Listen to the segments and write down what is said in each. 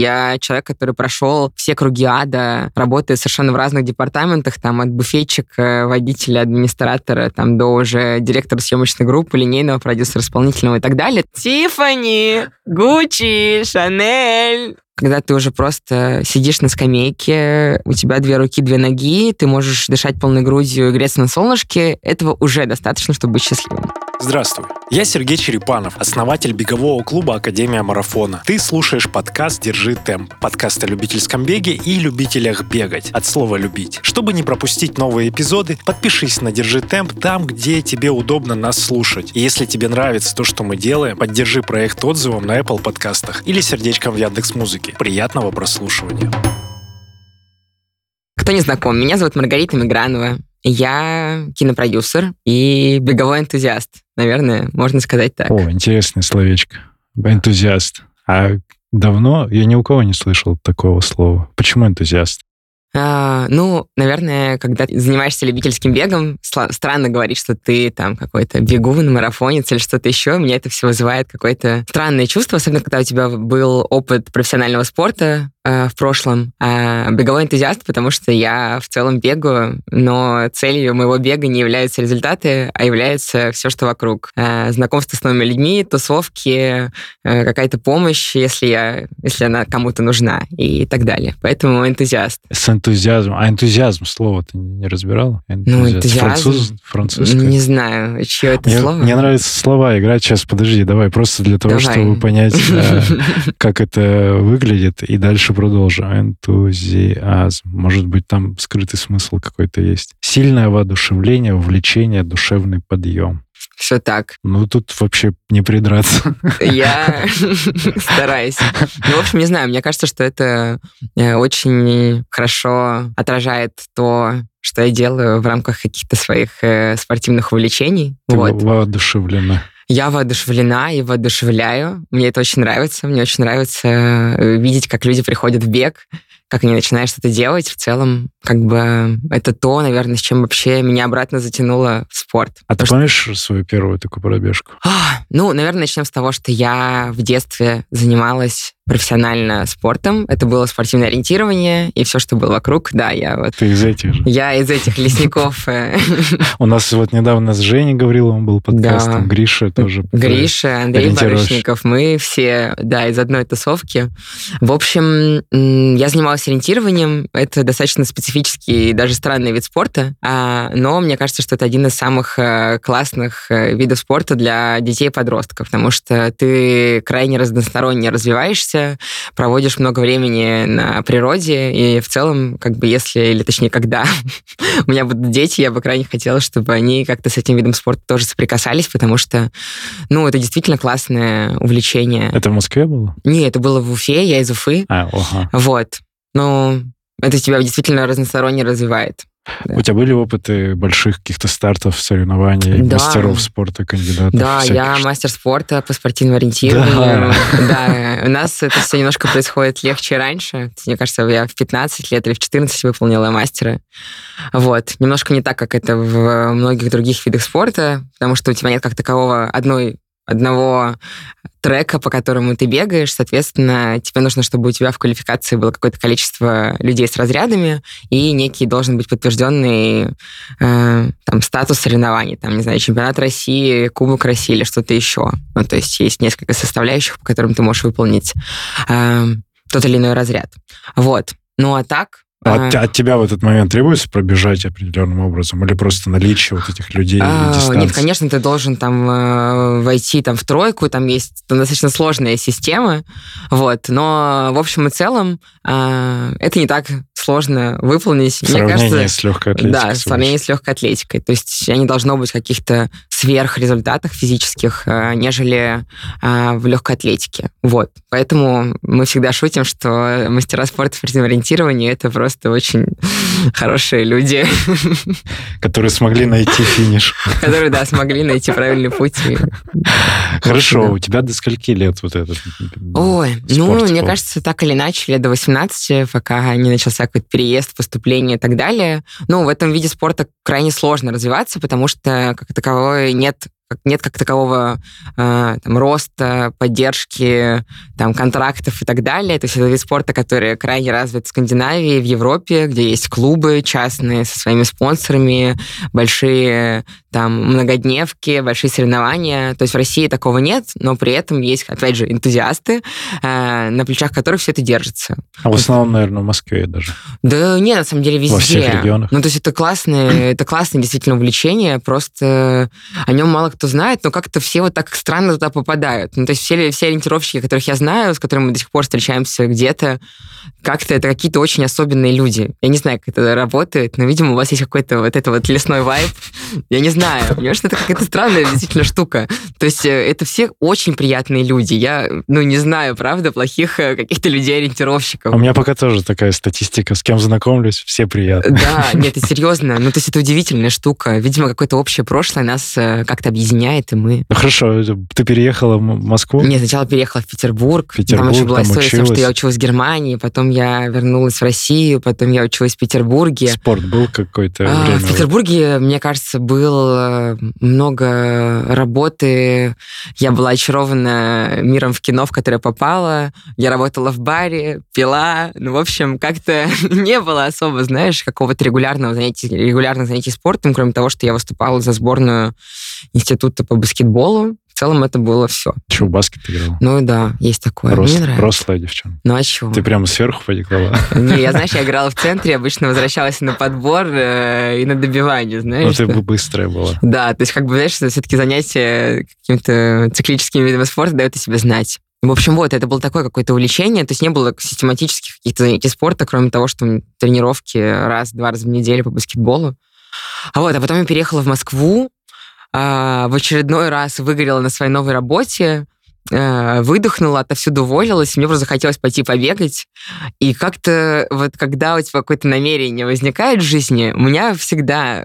Я человек, который прошел все круги ада, работая совершенно в разных департаментах, там от буфетчика, водителя, администратора, там до уже директора съемочной группы, линейного продюсера, исполнительного и так далее. Тифани, Гуччи, Шанель, когда ты уже просто сидишь на скамейке, у тебя две руки, две ноги, ты можешь дышать полной грудью и греться на солнышке, этого уже достаточно, чтобы быть счастливым. Здравствуй, я Сергей Черепанов, основатель бегового клуба Академия Марафона. Ты слушаешь подкаст «Держи темп», подкаст о любительском беге и любителях бегать, от слова «любить». Чтобы не пропустить новые эпизоды, подпишись на «Держи темп» там, где тебе удобно нас слушать. И если тебе нравится то, что мы делаем, поддержи проект отзывом на Apple подкастах или сердечком в Яндекс Музыке. Приятного прослушивания. Кто не знаком, меня зовут Маргарита Мигранова. Я кинопродюсер и беговой энтузиаст. Наверное, можно сказать так. О, интересное словечко. Энтузиаст. А давно я ни у кого не слышал такого слова. Почему энтузиаст? А, ну, наверное, когда занимаешься любительским бегом, странно говорить, что ты там какой-то бегун, марафонец или что-то еще. Мне это все вызывает какое-то странное чувство, особенно когда у тебя был опыт профессионального спорта, Э, в прошлом э, беговой энтузиаст, потому что я в целом бегаю, но целью моего бега не являются результаты, а является все, что вокруг. Э, знакомство с новыми людьми, тусовки, какая-то помощь, если, я, если она кому-то нужна и так далее. Поэтому энтузиаст. С энтузиазмом. А энтузиазм слово ты не разбирала? Энтузиазм. Ну, энтузиазм. Француз, французское. Не знаю, чье это мне, слово. Мне нравятся слова играть. Сейчас, подожди, давай просто для того, давай. чтобы понять, как это выглядит, и дальше продолжу. Энтузиазм. Может быть, там скрытый смысл какой-то есть. Сильное воодушевление, увлечение, душевный подъем. Все так. Ну, тут вообще не придраться. Я стараюсь. Ну, в общем, не знаю, мне кажется, что это э, очень хорошо отражает то, что я делаю в рамках каких-то своих э, спортивных увлечений. Ты вот. воодушевлена. Я воодушевлена и воодушевляю. Мне это очень нравится. Мне очень нравится э, видеть, как люди приходят в бег, как они начинают что-то делать. В целом, как бы это то, наверное, с чем вообще меня обратно затянуло в спорт. А ты помнишь свою первую такую пробежку? А, ну, наверное, начнем с того, что я в детстве занималась профессионально спортом. Это было спортивное ориентирование и все, что было вокруг. Да, я вот... Ты из этих же? Я из этих лесников. Э. У нас вот недавно с Женей Гавриловым был подкаст, да. Гриша тоже. Гриша, Андрей Барышников. Мы все, да, из одной тусовки. В общем, я занималась ориентированием. Это достаточно специфический и даже странный вид спорта. А, но мне кажется, что это один из самых э, классных э, видов спорта для детей и подростков, потому что ты крайне разносторонне развиваешься, проводишь много времени на природе, и в целом, как бы если, или точнее, когда у меня будут дети, я бы крайне хотела, чтобы они как-то с этим видом спорта тоже соприкасались, потому что, ну, это действительно классное увлечение. Это в Москве было? Не, это было в Уфе, я из Уфы. А, ага. Вот. Ну, это тебя действительно разносторонне развивает. Да. У тебя были опыты больших каких-то стартов, соревнований, да. мастеров спорта, кандидатов? Да, всяких, я мастер спорта по спортивному ориентированию. Да. да, у нас это все немножко происходит легче раньше. Мне кажется, я в 15 лет или в 14 выполнила мастера. Вот. Немножко не так, как это в многих других видах спорта, потому что у тебя нет как такового одной одного трека, по которому ты бегаешь, соответственно, тебе нужно, чтобы у тебя в квалификации было какое-то количество людей с разрядами и некий должен быть подтвержденный э, там, статус соревнований, там, не знаю, чемпионат России, Кубок России или что-то еще. Ну, то есть есть несколько составляющих, по которым ты можешь выполнить э, тот или иной разряд. Вот. Ну, а так, а от, от тебя в этот момент требуется пробежать определенным образом или просто наличие вот этих людей а, Нет, конечно, ты должен там э, войти там в тройку, там есть там достаточно сложная система, вот, но в общем и целом э, это не так сложно выполнить. В Мне кажется, с легкой атлетикой. Да, в сравнении с легкой атлетикой. То есть я не должно быть каких-то сверхрезультатах физических, э, нежели э, в легкой атлетике. Вот. Поэтому мы всегда шутим, что мастера спорта спортивного ориентирования — это просто очень хорошие люди. Которые смогли найти финиш. Которые, да, смогли найти правильный путь. Хорошо. У тебя до скольки лет вот этот Ой, ну, мне кажется, так или иначе, лет до 18, пока не начался какой-то переезд, поступление и так далее. Ну, в этом виде спорта крайне сложно развиваться, потому что, как таковой, нет нет как такового э, там, роста, поддержки, там, контрактов и так далее. То есть это вид спорта, который крайне развит в Скандинавии, в Европе, где есть клубы частные со своими спонсорами, большие там многодневки, большие соревнования. То есть в России такого нет, но при этом есть, опять же, энтузиасты, э, на плечах которых все это держится. А в основном, наверное, в Москве даже. Да нет, на самом деле везде. Во всех регионах. Ну, то есть это классное, это классное действительно увлечение, просто о нем мало кто знает, но как-то все вот так странно туда попадают. Ну, то есть все, все ориентировщики, которых я знаю, с которыми мы до сих пор встречаемся где-то, как-то это какие-то очень особенные люди. Я не знаю, как это работает, но, видимо, у вас есть какой-то вот это вот лесной вайб. Я не знаю, понимаешь, это какая-то странная действительно штука. То есть э, это все очень приятные люди. Я, ну, не знаю, правда, плохих э, каких-то людей-ориентировщиков. У меня пока тоже такая статистика, с кем знакомлюсь, все приятные. Да, нет, это серьезно. Ну, то есть это удивительная штука. Видимо, какое-то общее прошлое нас э, как-то объединяет, и мы... Ну, хорошо, ты переехала в Москву? Нет, сначала переехала в Петербург. Петербург там еще была там история училась. с тем, что я училась в Германии, потом я вернулась в Россию, потом я училась в Петербурге. Спорт был какой-то а, время? В Петербурге, мне кажется, было много работы. Я была очарована миром в кино, в которое попала. Я работала в баре, пила. Ну, в общем, как-то не было особо, знаешь, какого-то регулярного занятия, регулярных занятий спортом, кроме того, что я выступала за сборную института по баскетболу целом это было все. Че, в баскет играл? Ну да, есть такое. Рост, Мне нравится. Рослая девчонка. Ну а чего? Ты прямо сверху потекла? Не, я, знаешь, я играла в центре, обычно возвращалась на подбор э, и на добивание, знаешь. Ну ты бы быстрая была. Да, то есть как бы, знаешь, все-таки занятия какими-то циклическими видами спорта дают о себе знать. В общем, вот, это было такое какое-то увлечение, то есть не было систематических каких-то занятий спорта, кроме того, что тренировки раз-два раза в неделю по баскетболу. А вот, а потом я переехала в Москву, а, в очередной раз выгорела на своей новой работе, э, выдохнула, отовсюду уволилась, мне просто захотелось пойти побегать. И как-то вот когда у тебя какое-то намерение возникает в жизни, у меня всегда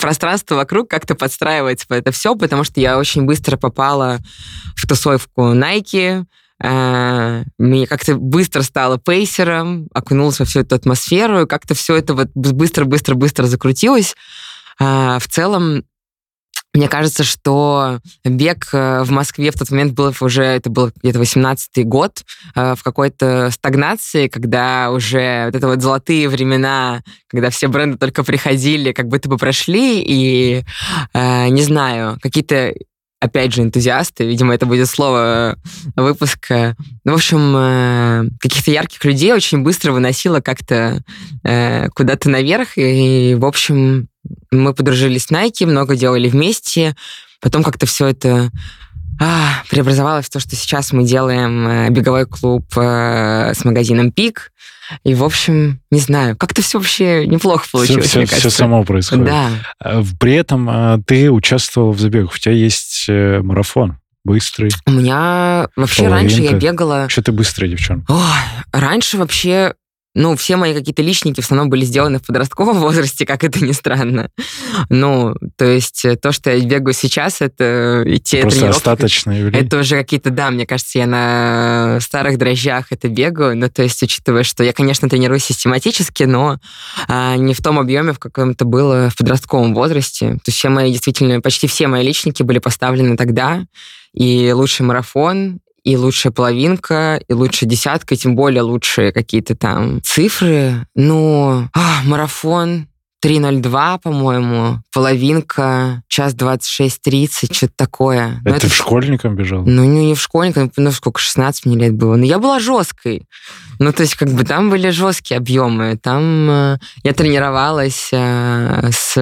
пространство вокруг как-то подстраивается под это все, потому что я очень быстро попала в тусовку Nike, э, мне как-то быстро стало пейсером, окунулась во всю эту атмосферу, как-то все это вот быстро-быстро-быстро закрутилось. А, в целом, мне кажется, что бег э, в Москве в тот момент был уже, это был где-то 18-й год, э, в какой-то стагнации, когда уже вот это вот золотые времена, когда все бренды только приходили, как будто бы прошли, и, э, не знаю, какие-то опять же, энтузиасты, видимо, это будет слово выпуска. Ну, в общем, каких-то ярких людей очень быстро выносило как-то куда-то наверх, и, в общем, мы подружились с Nike, много делали вместе. Потом как-то все это а, преобразовалось в то, что сейчас мы делаем э, беговой клуб э, с магазином Пик. И, в общем, не знаю, как-то все вообще неплохо получилось, все, мне все, кажется. Все само происходит. Да. А, при этом а, ты участвовал в забегах, у тебя есть э, марафон быстрый. У меня вообще половинка. раньше я бегала... Что ты быстрая девчонка? Ой, раньше вообще ну, все мои какие-то личники в основном были сделаны в подростковом возрасте, как это ни странно. Ну, то есть э, то, что я бегаю сейчас, это и те Просто остаточные явления. Это уже какие-то, да, мне кажется, я на старых дрожжах это бегаю. Ну, то есть, учитывая, что я, конечно, тренируюсь систематически, но а, не в том объеме, в каком это было в подростковом возрасте. То есть все мои, действительно, почти все мои личники были поставлены тогда. И лучший марафон, и лучшая половинка, и лучшая десятка, и тем более лучшие какие-то там цифры. Ну, а, марафон 3.02, по-моему, половинка, час 26.30, что-то такое. Это, это в школьникам бежал? Ну, не, не в школьникам, ну, сколько, 16 мне лет было. Но я была жесткой. Ну, то есть, как бы там были жесткие объемы. Там э, я тренировалась э, с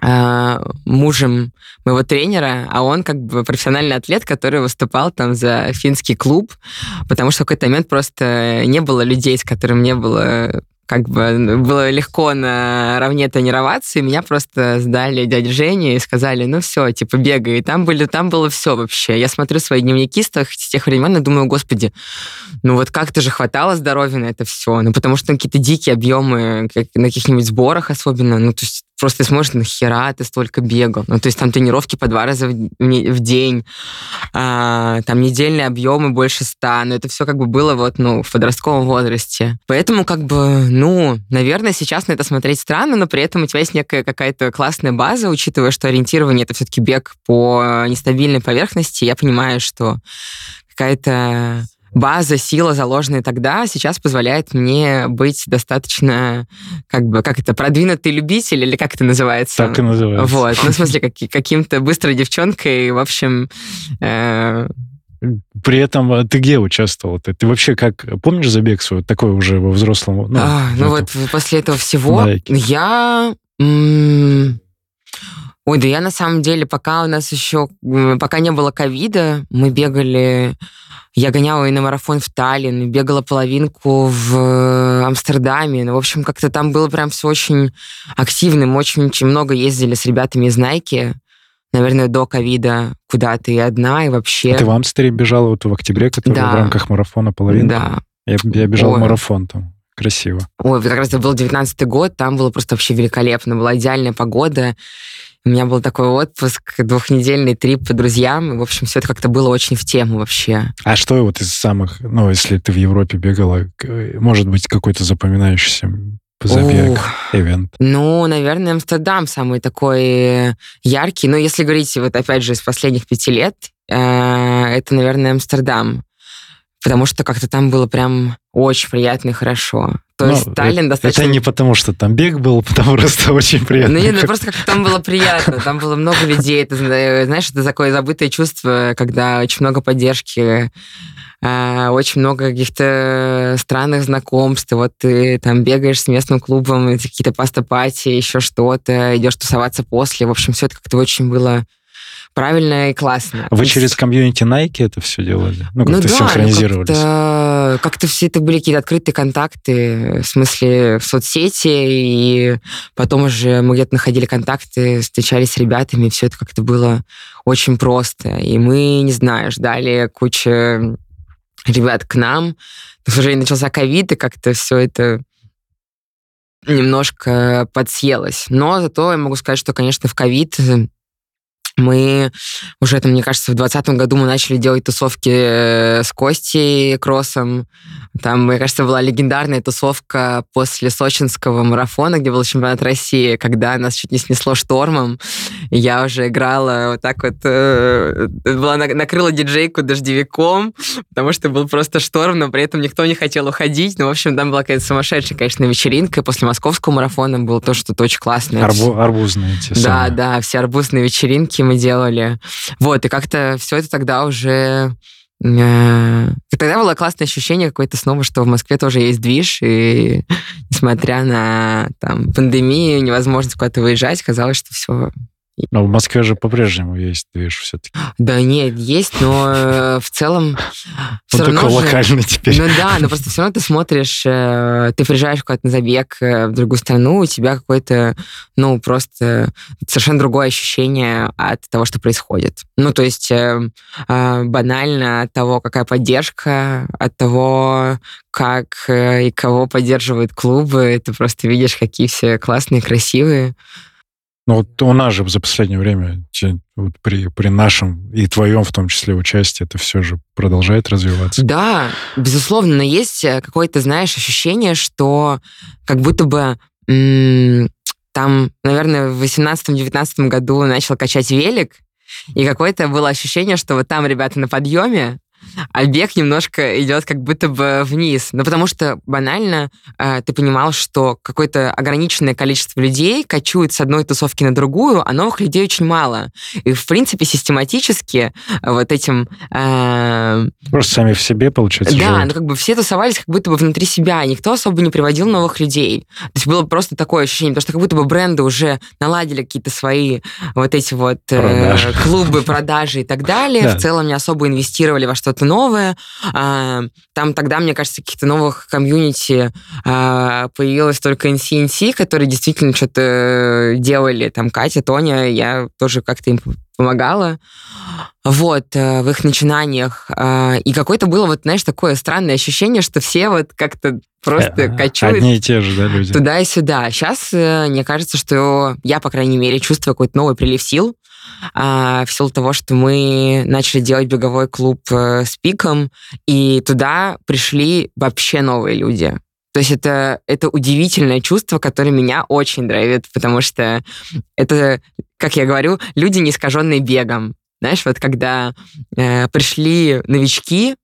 мужем моего тренера, а он как бы профессиональный атлет, который выступал там за финский клуб, потому что в какой-то момент просто не было людей, с которыми не было как бы было легко наравне тренироваться, и меня просто сдали дядя Женя и сказали, ну все, типа, бегай. И там, были, там было все вообще. Я смотрю свои дневники с тех времен и думаю, господи, ну вот как-то же хватало здоровья на это все. Ну потому что какие-то дикие объемы, как, на каких-нибудь сборах особенно, ну то есть просто смотришь, нахера ты столько бегал. Ну, то есть там тренировки по два раза в, в день, а, там недельные объемы больше ста, но это все как бы было вот, ну, в подростковом возрасте. Поэтому как бы, ну, наверное, сейчас на это смотреть странно, но при этом у тебя есть некая какая-то классная база, учитывая, что ориентирование это все-таки бег по нестабильной поверхности, я понимаю, что какая-то база, сила, заложенная тогда, сейчас позволяет мне быть достаточно, как бы, как это, продвинутый любитель, или как это называется? Так и называется. Вот, ну, в смысле, как, каким-то быстрой девчонкой, в общем... Э... При этом э, ты где участвовал? Ты, ты вообще как, помнишь забег свой, такой уже во взрослом? Ну, а, ну вот после этого всего Лайки. я... М- Ой, да я на самом деле, пока у нас еще, пока не было ковида, мы бегали я гоняла и на марафон в Таллин, бегала половинку в э, Амстердаме. Ну, в общем, как-то там было прям все очень активным. Очень, очень много ездили с ребятами из Nike. Наверное, до ковида куда-то и одна, и вообще... А ты в Амстере бежала вот в октябре, который да. в рамках марафона половинка? Да. Я, я бежал Ой. марафон там. Красиво. Ой, как раз это был 19 год, там было просто вообще великолепно. Была идеальная погода. У меня был такой отпуск, двухнедельный трип по друзьям. В общем, все это как-то было очень в тему вообще. А что вот из самых, ну, если ты в Европе бегала, может быть, какой-то запоминающийся забег, ивент? Ну, наверное, Амстердам самый такой яркий. Но если говорить вот опять же из последних пяти лет, э, это, наверное, Амстердам. Потому что как-то там было прям очень приятно и хорошо. То ну, есть Таллин это, достаточно... Это не потому, что там бег был, потому просто очень приятно. Ну нет, ну просто как там было приятно, там было много людей. Это, знаешь, это такое забытое чувство, когда очень много поддержки, а, очень много каких-то странных знакомств. Вот ты там бегаешь с местным клубом, какие-то паста-пати, еще что-то, идешь тусоваться после. В общем, все это как-то очень было правильно и классно. Вы через комьюнити Nike это все делали? Ну, как-то ну, да, синхронизировались? как-то, как-то все это были какие-то открытые контакты, в смысле в соцсети, и потом уже мы где-то находили контакты, встречались с ребятами, и все это как-то было очень просто. И мы, не знаю, ждали кучу ребят к нам. К сожалению, начался ковид, и как-то все это немножко подсъелось. Но зато я могу сказать, что, конечно, в ковид мы уже, там, мне кажется, в 2020 году мы начали делать тусовки э, с Костей Кроссом. Там, мне кажется, была легендарная тусовка после сочинского марафона, где был чемпионат России, когда нас чуть не снесло штормом. И я уже играла вот так вот, э, была, накрыла диджейку дождевиком, потому что был просто шторм, но при этом никто не хотел уходить. Ну, в общем, там была какая-то сумасшедшая, конечно, вечеринка. После московского марафона было то, что-то очень классное. Арбу, арбузные те Да, самые. да, все арбузные вечеринки мы делали. Вот, и как-то все это тогда уже... Э, тогда было классное ощущение какое-то снова, что в Москве тоже есть движ, и несмотря на там, пандемию, невозможность куда-то выезжать, казалось, что все но в Москве же по-прежнему есть движ все-таки. Да нет, есть, но э, в целом... Он такой локальный теперь. Ну да, но просто все равно ты смотришь, э, ты приезжаешь куда-то на забег э, в другую страну, у тебя какое-то, ну, просто совершенно другое ощущение от того, что происходит. Ну, то есть банально от того, какая поддержка, от того, как и кого поддерживают клубы, ты просто видишь, какие все классные, красивые. Ну вот у нас же за последнее время, вот при, при нашем и твоем в том числе участии, это все же продолжает развиваться. Да, безусловно, но есть э, какое-то, знаешь, ощущение, что как будто бы м- там, наверное, в 18-19 году начал качать велик, и какое-то было ощущение, что вот там ребята на подъеме, а бег немножко идет как будто бы вниз. Ну, потому что банально э, ты понимал, что какое-то ограниченное количество людей кочует с одной тусовки на другую, а новых людей очень мало. И, в принципе, систематически э, вот этим... Э, Просто сами в себе, получается, Да, живут. ну как бы все тусовались как будто бы внутри себя, никто особо не приводил новых людей. То есть было просто такое ощущение, потому что как будто бы бренды уже наладили какие-то свои вот эти вот э, клубы, продажи и так далее, в целом не особо инвестировали во что что-то новое. А, там тогда, мне кажется, каких-то новых комьюнити а, появилось только NCNC, которые действительно что-то делали. Там Катя, Тоня, я тоже как-то им помогала вот, э, в их начинаниях. А, и какое-то было, вот, знаешь, такое странное ощущение, что все вот как-то просто э, качуют. Одни и те же, да, люди? Туда и сюда. Сейчас э, мне кажется, что я, по крайней мере, чувствую какой-то новый прилив сил, а, в силу того, что мы начали делать беговой клуб с пиком, и туда пришли вообще новые люди. То есть это, это удивительное чувство, которое меня очень драйвит, потому что это, как я говорю, люди, не искаженные бегом. Знаешь, вот когда э, пришли новички,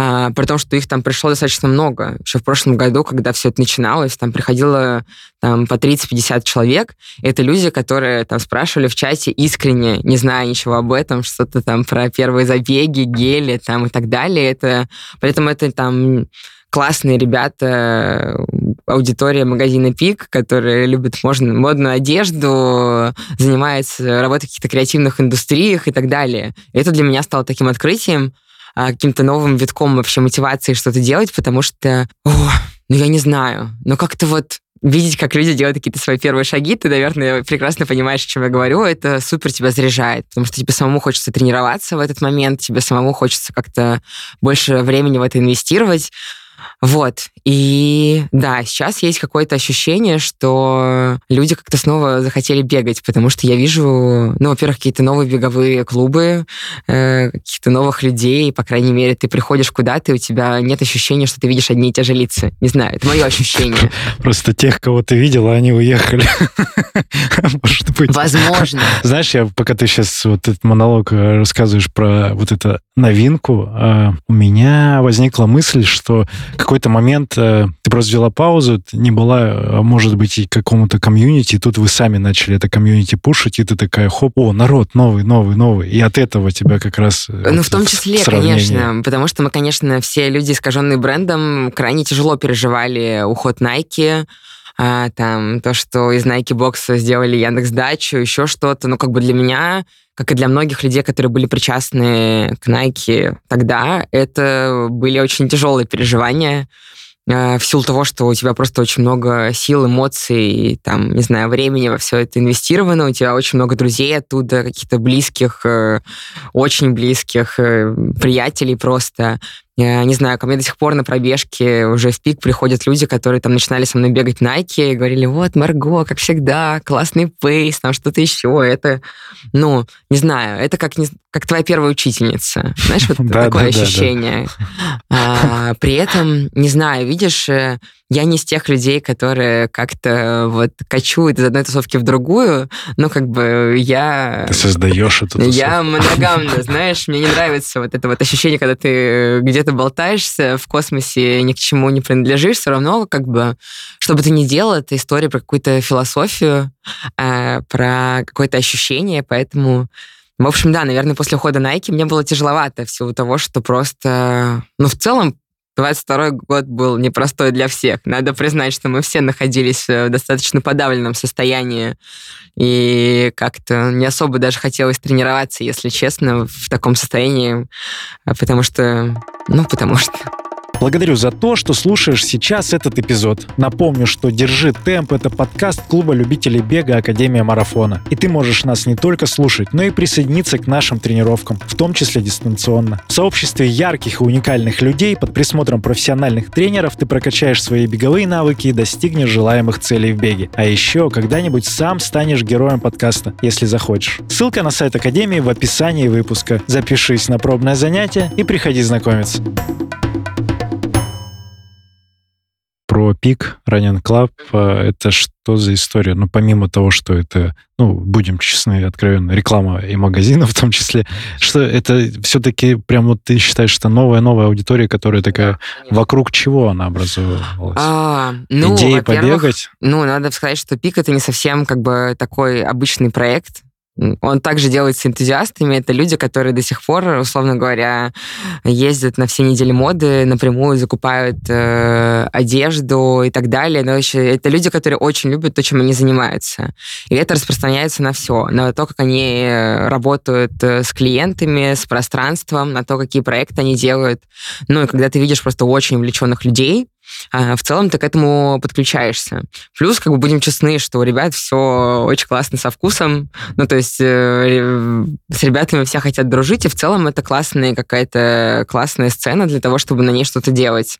а, при том, что их там пришло достаточно много. Еще в прошлом году, когда все это начиналось, там приходило там, по 30-50 человек. Это люди, которые там спрашивали в чате искренне, не зная ничего об этом, что-то там про первые забеги, гели там и так далее. Это, поэтому это там классные ребята, аудитория магазина Пик, которые любят можно, модную одежду, занимается работой в каких-то креативных индустриях и так далее. Это для меня стало таким открытием, каким-то новым витком вообще мотивации что-то делать, потому что, о, ну я не знаю, но как-то вот видеть, как люди делают какие-то свои первые шаги, ты, наверное, прекрасно понимаешь, о чем я говорю, это супер тебя заряжает, потому что тебе самому хочется тренироваться в этот момент, тебе самому хочется как-то больше времени в это инвестировать, вот. И да, сейчас есть какое-то ощущение, что люди как-то снова захотели бегать, потому что я вижу, ну, во-первых, какие-то новые беговые клубы, э, каких-то новых людей, по крайней мере, ты приходишь куда-то, и у тебя нет ощущения, что ты видишь одни и те же лица. Не знаю, это мое ощущение. Просто тех, кого ты видела, они уехали. Может быть. Возможно. Знаешь, я пока ты сейчас вот этот монолог э, рассказываешь про вот эту новинку, э, у меня возникла мысль, что какой-то момент э, ты просто взяла паузу, не была, э, может быть, и какому-то комьюнити, и тут вы сами начали это комьюнити пушить, и ты такая, хоп, о, народ новый, новый, новый. И от этого тебя как раз... Э, ну, в том числе, конечно, потому что мы, конечно, все люди, искаженные брендом, крайне тяжело переживали уход Nike, а, там, то, что из Nike Box сделали Яндекс Дачу, еще что-то. Ну, как бы для меня как и для многих людей, которые были причастны к Nike тогда, это были очень тяжелые переживания э, в силу того, что у тебя просто очень много сил, эмоций, и, там, не знаю, времени во все это инвестировано, у тебя очень много друзей оттуда, каких-то близких, э, очень близких, э, приятелей просто. Я не знаю, ко мне до сих пор на пробежке уже в пик приходят люди, которые там начинали со мной бегать Nike и говорили, вот, Марго, как всегда, классный пейс, там что-то еще. Это, ну, не знаю, это как, не, как твоя первая учительница. Знаешь, вот такое ощущение. А, при этом, не знаю, видишь, э, я не из тех людей, которые как-то вот качуют из одной тусовки в другую, но как бы я... Ты создаешь эту тусовку. Я моногамна, знаешь, мне не нравится вот это вот ощущение, когда ты где-то болтаешься в космосе, ни к чему не принадлежишь, все равно как бы, что бы ты ни делал, это история про какую-то философию, э, про какое-то ощущение, поэтому в общем, да, наверное, после ухода Nike мне было тяжеловато в силу того, что просто, ну, в целом, 22 год был непростой для всех. Надо признать, что мы все находились в достаточно подавленном состоянии, и как-то не особо даже хотелось тренироваться, если честно, в таком состоянии, потому что... Ну, потому что... Благодарю за то, что слушаешь сейчас этот эпизод. Напомню, что «Держи темп» — это подкаст клуба любителей бега Академия Марафона. И ты можешь нас не только слушать, но и присоединиться к нашим тренировкам, в том числе дистанционно. В сообществе ярких и уникальных людей под присмотром профессиональных тренеров ты прокачаешь свои беговые навыки и достигнешь желаемых целей в беге. А еще когда-нибудь сам станешь героем подкаста, если захочешь. Ссылка на сайт Академии в описании выпуска. Запишись на пробное занятие и приходи знакомиться про пик Running Club. Это что за история? Ну, помимо того, что это, ну, будем честны, откровенно, реклама и магазина в том числе, что это все-таки прям вот ты считаешь, что новая-новая аудитория, которая такая, вокруг чего она образовалась? А, ну, Идеи побегать? Ну, надо сказать, что пик — это не совсем как бы такой обычный проект, он также делается энтузиастами. Это люди, которые до сих пор, условно говоря, ездят на все недели моды, напрямую закупают э, одежду и так далее. Но еще это люди, которые очень любят то, чем они занимаются. И это распространяется на все. На то, как они э, работают э, с клиентами, с пространством, на то, какие проекты они делают. Ну и когда ты видишь просто очень увлеченных людей, в целом ты к этому подключаешься. Плюс, как бы будем честны, что у ребят все очень классно со вкусом. Ну, то есть э, с ребятами все хотят дружить, и в целом это классная какая-то классная сцена для того, чтобы на ней что-то делать.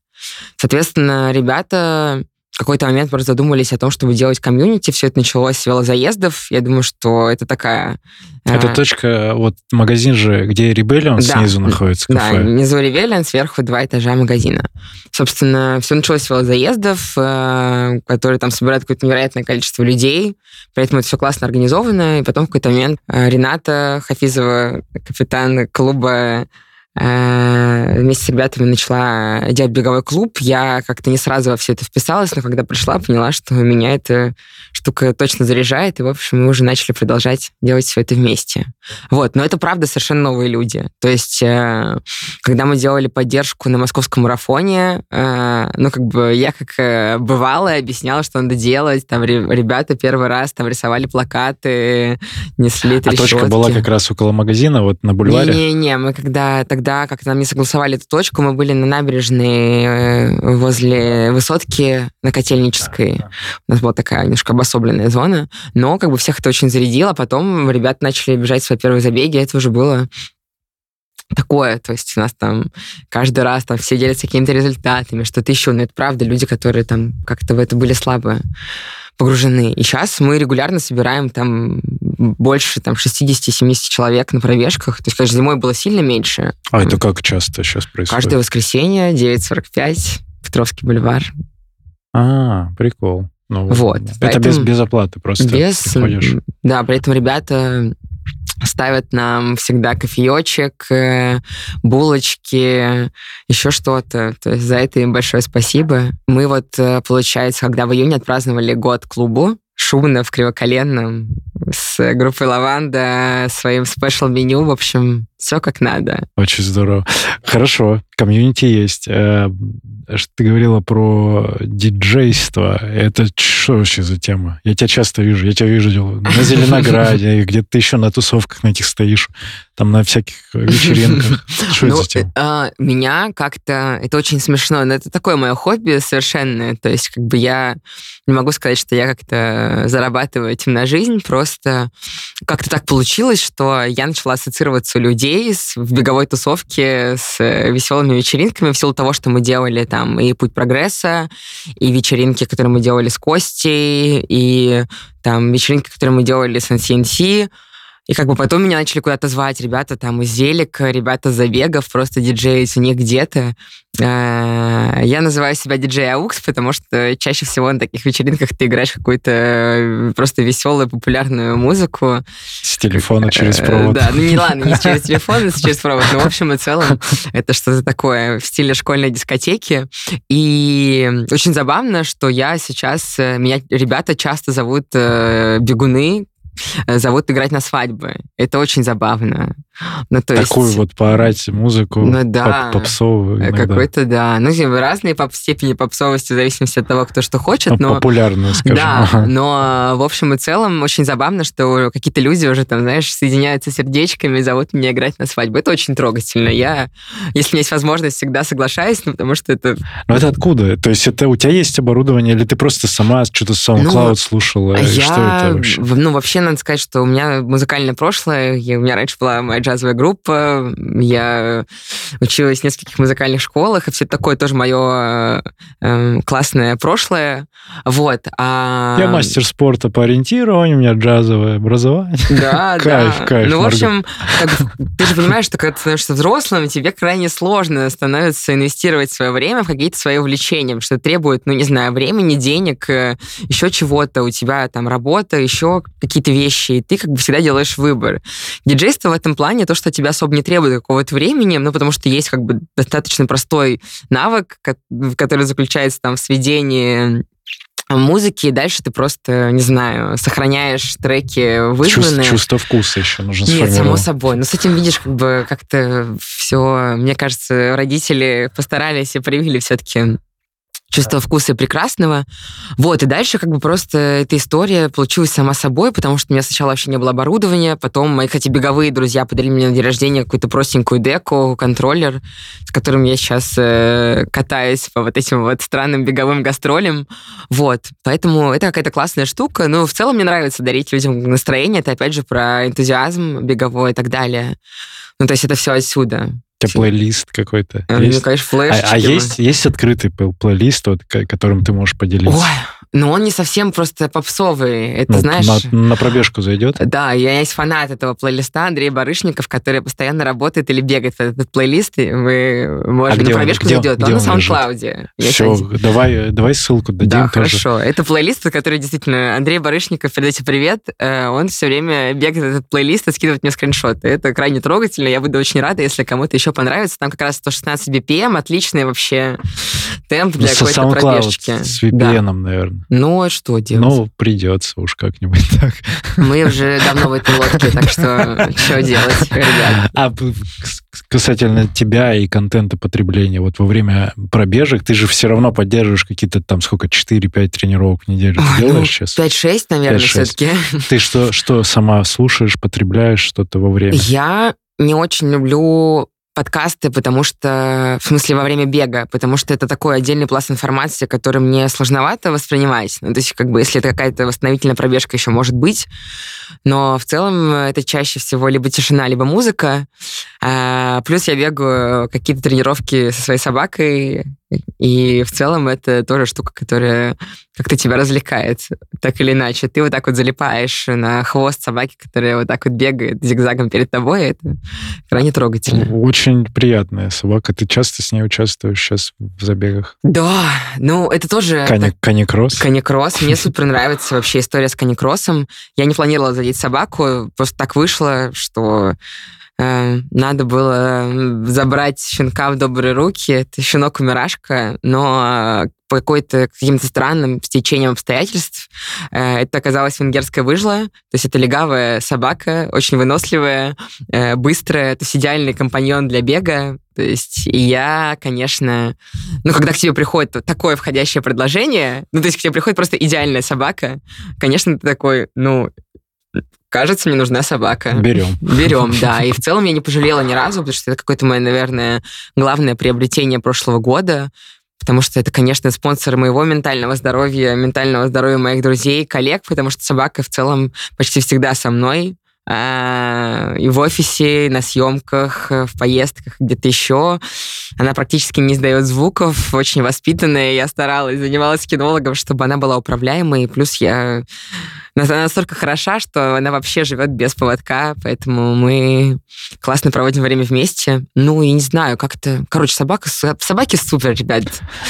Соответственно, ребята в какой-то момент просто задумались о том, чтобы делать комьюнити. Все это началось с велозаездов. Я думаю, что это такая... Это э... точка, вот магазин же, где Rebellion да, снизу находится, кафе. Да, внизу Rebellion, сверху два этажа магазина. Собственно, все началось с велозаездов, э, которые там собирают какое-то невероятное количество людей. При этом это все классно организовано. И потом в какой-то момент э, Рената Хафизова, капитан клуба Э, вместе с ребятами начала делать беговой клуб. Я как-то не сразу во все это вписалась, но когда пришла, поняла, что меня эта штука точно заряжает, и, в общем, мы уже начали продолжать делать все это вместе. Вот, но это, правда, совершенно новые люди. То есть, э, когда мы делали поддержку на московском марафоне, э, ну, как бы я как бывалая объясняла, что надо делать. Там ребята первый раз там рисовали плакаты, несли трещотки. А точка была как раз около магазина, вот на бульваре? Не-не-не, мы когда тогда как нам не согласовали эту точку, мы были на набережной э, возле высотки на Котельнической. У нас была такая немножко обособленная зона, но как бы всех это очень зарядило. Потом ребята начали бежать свои первые забеги, это уже было такое, то есть у нас там каждый раз там все делятся какими-то результатами, что-то еще, но это правда люди, которые там как-то в это были слабые погружены. И сейчас мы регулярно собираем там больше там 60-70 человек на пробежках. То есть, конечно, зимой было сильно меньше. А это как часто сейчас происходит? Каждое воскресенье 9.45, Петровский бульвар. А, прикол. Ну, вот. Это поэтому, без, без оплаты просто без, приходишь. Да, при этом ребята ставят нам всегда кофеечек, э, булочки, еще что-то. То есть за это им большое спасибо. Мы вот, э, получается, когда в июне отпраздновали год клубу, шумно в Кривоколенном с группой «Лаванда», своим спешл-меню, в общем, все как надо. Очень здорово. Хорошо, комьюнити есть. Э, ты говорила про диджейство. Это что вообще за тема? Я тебя часто вижу. Я тебя вижу на Зеленограде, где ты еще на тусовках на этих стоишь, там на всяких вечеринках. Что это ну, за тема? А, меня как-то... Это очень смешно, но это такое мое хобби совершенно. То есть как бы я не могу сказать, что я как-то зарабатываю этим на жизнь, просто как-то так получилось, что я начала ассоциироваться у людей в беговой тусовке с веселыми вечеринками в силу того, что мы делали там и «Путь прогресса», и вечеринки, которые мы делали с Костей, и там вечеринки, которые мы делали с NCNC, и как бы потом меня начали куда-то звать ребята там из Зелика, ребята забегов, просто диджеить у них где-то. Э, я называю себя диджей Аукс, потому что чаще всего на таких вечеринках ты играешь какую-то э, просто веселую, популярную музыку. С телефона через э, провод. Да, ну не ладно, не через телефон, а через провод, но в общем и целом это что-то такое в стиле школьной дискотеки. И очень забавно, что я сейчас, меня ребята часто зовут бегуны, зовут играть на свадьбы. Это очень забавно. Ну, то Такую есть... вот поорать музыку ну, да, поп попсовую э, Какой-то, да. Ну, разные поп степени попсовости в зависимости от того, кто что хочет. Ну, но... Популярную, скажем. Да, но в общем и целом очень забавно, что какие-то люди уже там, знаешь, соединяются сердечками и зовут меня играть на свадьбу. Это очень трогательно. Я, если у меня есть возможность, всегда соглашаюсь, ну, потому что это... Ну, это откуда? То есть это у тебя есть оборудование, или ты просто сама что-то с SoundCloud ну, слушала? Я... Что это вообще? Ну, вообще, надо сказать, что у меня музыкальное прошлое. Я, у меня раньше была моя джазовая группа. Я училась в нескольких музыкальных школах, и все такое тоже мое э, классное прошлое. Вот. А... Я мастер спорта по ориентированию, у меня джазовое образование. Да, кайф, да. Кайф, ну, в общем, как, ты же понимаешь, что когда ты становишься взрослым, тебе крайне сложно становится инвестировать свое время в какие-то свои увлечения, что требует, ну, не знаю, времени, денег, э, еще чего-то. У тебя там работа, еще какие-то вещи, и ты как бы всегда делаешь выбор. Диджейство в этом плане то, что тебя особо не требует какого-то времени, ну, потому что есть как бы достаточно простой навык, который заключается там в сведении музыки, и дальше ты просто, не знаю, сохраняешь треки. Чувство, чувство вкуса еще нужно Нет, само собой. Но с этим, видишь, как бы как-то все, мне кажется, родители постарались и привили все-таки чувство вкуса прекрасного. Вот, и дальше как бы просто эта история получилась сама собой, потому что у меня сначала вообще не было оборудования, потом мои, кстати, беговые друзья подарили мне на день рождения какую-то простенькую деку, контроллер, с которым я сейчас э, катаюсь по вот этим вот странным беговым гастролям. Вот, поэтому это какая-то классная штука. Ну, в целом мне нравится дарить людям настроение. Это, опять же, про энтузиазм беговой и так далее. Ну, то есть это все отсюда. У тебя плейлист какой-то? А, есть? Ну, конечно, флешечки. А, а есть, есть открытый плейлист, вот, которым ты можешь поделиться? Ой, но он не совсем просто попсовый. Это, ну, знаешь... На, на пробежку зайдет? Да, я есть фанат этого плейлиста Андрей Барышников, который постоянно работает или бегает в этот плейлист, и вы можете а на пробежку он, зайдет. он, он на SoundCloud. Все, давай, давай ссылку дадим Да, тоже. хорошо. Это плейлист, который действительно... Андрей Барышников, передайте привет. Э, он все время бегает этот плейлист и скидывает мне скриншоты. Это крайне трогательно. Я буду очень рада, если кому-то еще понравится. Там как раз 116 BPM, отличный вообще темп для ну, какой-то пробежки. С VPN, да. наверное. Ну, а что делать? Ну, придется уж как-нибудь так. Мы уже давно в этой лодке, так что что делать, ребят? А касательно тебя и контента потребления, вот во время пробежек ты же все равно поддерживаешь какие-то там сколько, 4-5 тренировок в неделю ты делаешь ну, сейчас? 5-6, наверное, все-таки. Ты что, что сама слушаешь, потребляешь что-то во время? Я не очень люблю подкасты, потому что, в смысле, во время бега, потому что это такой отдельный пласт информации, который мне сложновато воспринимать. Ну, то есть, как бы, если это какая-то восстановительная пробежка, еще может быть, но в целом это чаще всего либо тишина, либо музыка. А, плюс я бегаю какие-то тренировки со своей собакой, и в целом это тоже штука, которая как-то тебя развлекает, так или иначе. Ты вот так вот залипаешь на хвост собаки, которая вот так вот бегает зигзагом перед тобой, это крайне трогательно. Очень приятная собака. Ты часто с ней участвуешь сейчас в забегах? Да, ну это тоже... Кани- каникросс? Каникросс. Мне супер нравится вообще история с каникроссом. Я не планировала задеть собаку, просто так вышло, что Э, надо было забрать щенка в добрые руки. Это щенок-умирашка, но по какой-то каким-то странным стечением обстоятельств э, это оказалась венгерская выжла, то есть это легавая собака, очень выносливая, э, быстрая, то есть идеальный компаньон для бега. То есть я, конечно, ну, когда к тебе приходит такое входящее предложение, ну, то есть к тебе приходит просто идеальная собака, конечно, ты такой, ну, кажется, мне нужна собака. Берем. Берем, да. И в целом я не пожалела ни разу, потому что это какое-то мое, наверное, главное приобретение прошлого года, потому что это, конечно, спонсор моего ментального здоровья, ментального здоровья моих друзей, коллег, потому что собака в целом почти всегда со мной. А, и в офисе, на съемках, в поездках, где-то еще. Она практически не издает звуков, очень воспитанная. Я старалась, занималась кинологом, чтобы она была управляемой. Плюс я она настолько хороша, что она вообще живет без поводка, поэтому мы классно проводим время вместе. Ну, и не знаю, как это... Короче, собака, собаки супер, ребят.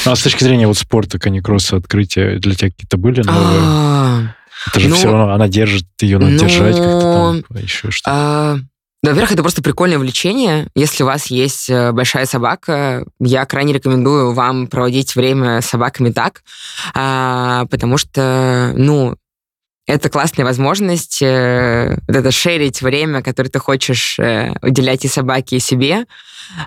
Ну, а с точки зрения вот спорта, каникросса, открытия для тебя какие-то были новые? Это же ну, все равно, она держит, ее надо ну, держать как-то там, еще что-то. А, во-первых, это просто прикольное увлечение. Если у вас есть э, большая собака, я крайне рекомендую вам проводить время с собаками так, а, потому что, ну, это классная возможность э, вот это шерить время, которое ты хочешь э, уделять и собаке, и себе.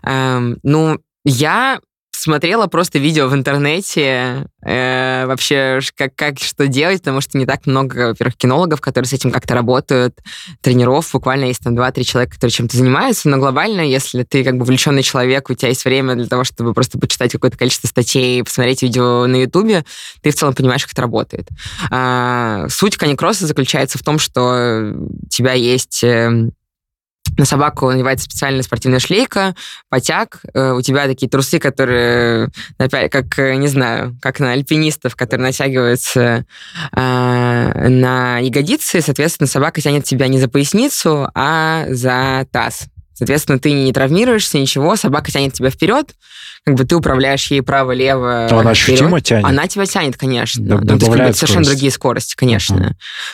Э, ну, я смотрела просто видео в интернете э, вообще, как, как что делать, потому что не так много, во-первых, кинологов, которые с этим как-то работают, тренеров, буквально есть там два-три человека, которые чем-то занимаются, но глобально, если ты как бы увлеченный человек, у тебя есть время для того, чтобы просто почитать какое-то количество статей, посмотреть видео на Ютубе, ты в целом понимаешь, как это работает. А, суть каникросса заключается в том, что у тебя есть эм, на собаку надевается специальная спортивная шлейка, потяг, э, у тебя такие трусы, которые, опять, как, э, не знаю, как на альпинистов, которые натягиваются э, на ягодицы, соответственно, собака тянет тебя не за поясницу, а за таз. Соответственно, ты не травмируешься, ничего, собака тянет тебя вперед, как бы ты управляешь ей право-лево. Но она ощутимо вперед. тянет? Она тебя тянет, конечно. Д- ну, то есть, как бы, совершенно другие скорости, конечно. Uh-huh.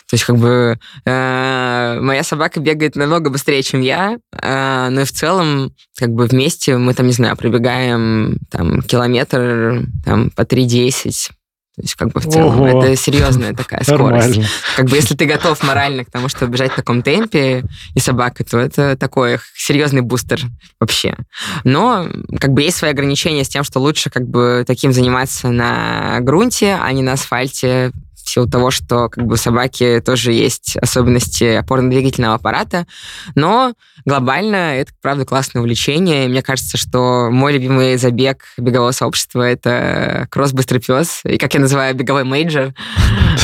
То есть, как бы, э, моя собака бегает намного быстрее, чем я, э, но и в целом, как бы, вместе мы там, не знаю, пробегаем там километр там по 3.10, То есть, как бы в целом, Ого. это серьезная такая скорость. Как бы если ты готов морально к тому, чтобы бежать в таком темпе и собака, то это такой серьезный бустер вообще. Но как бы есть свои ограничения с тем, что лучше как бы таким заниматься на грунте, а не на асфальте, в силу того, что как бы у собаки тоже есть особенности опорно-двигательного аппарата, но глобально это, правда, классное увлечение. И мне кажется, что мой любимый забег бегового сообщества — это кросс «Быстрый пес», и, как я называю, беговой major.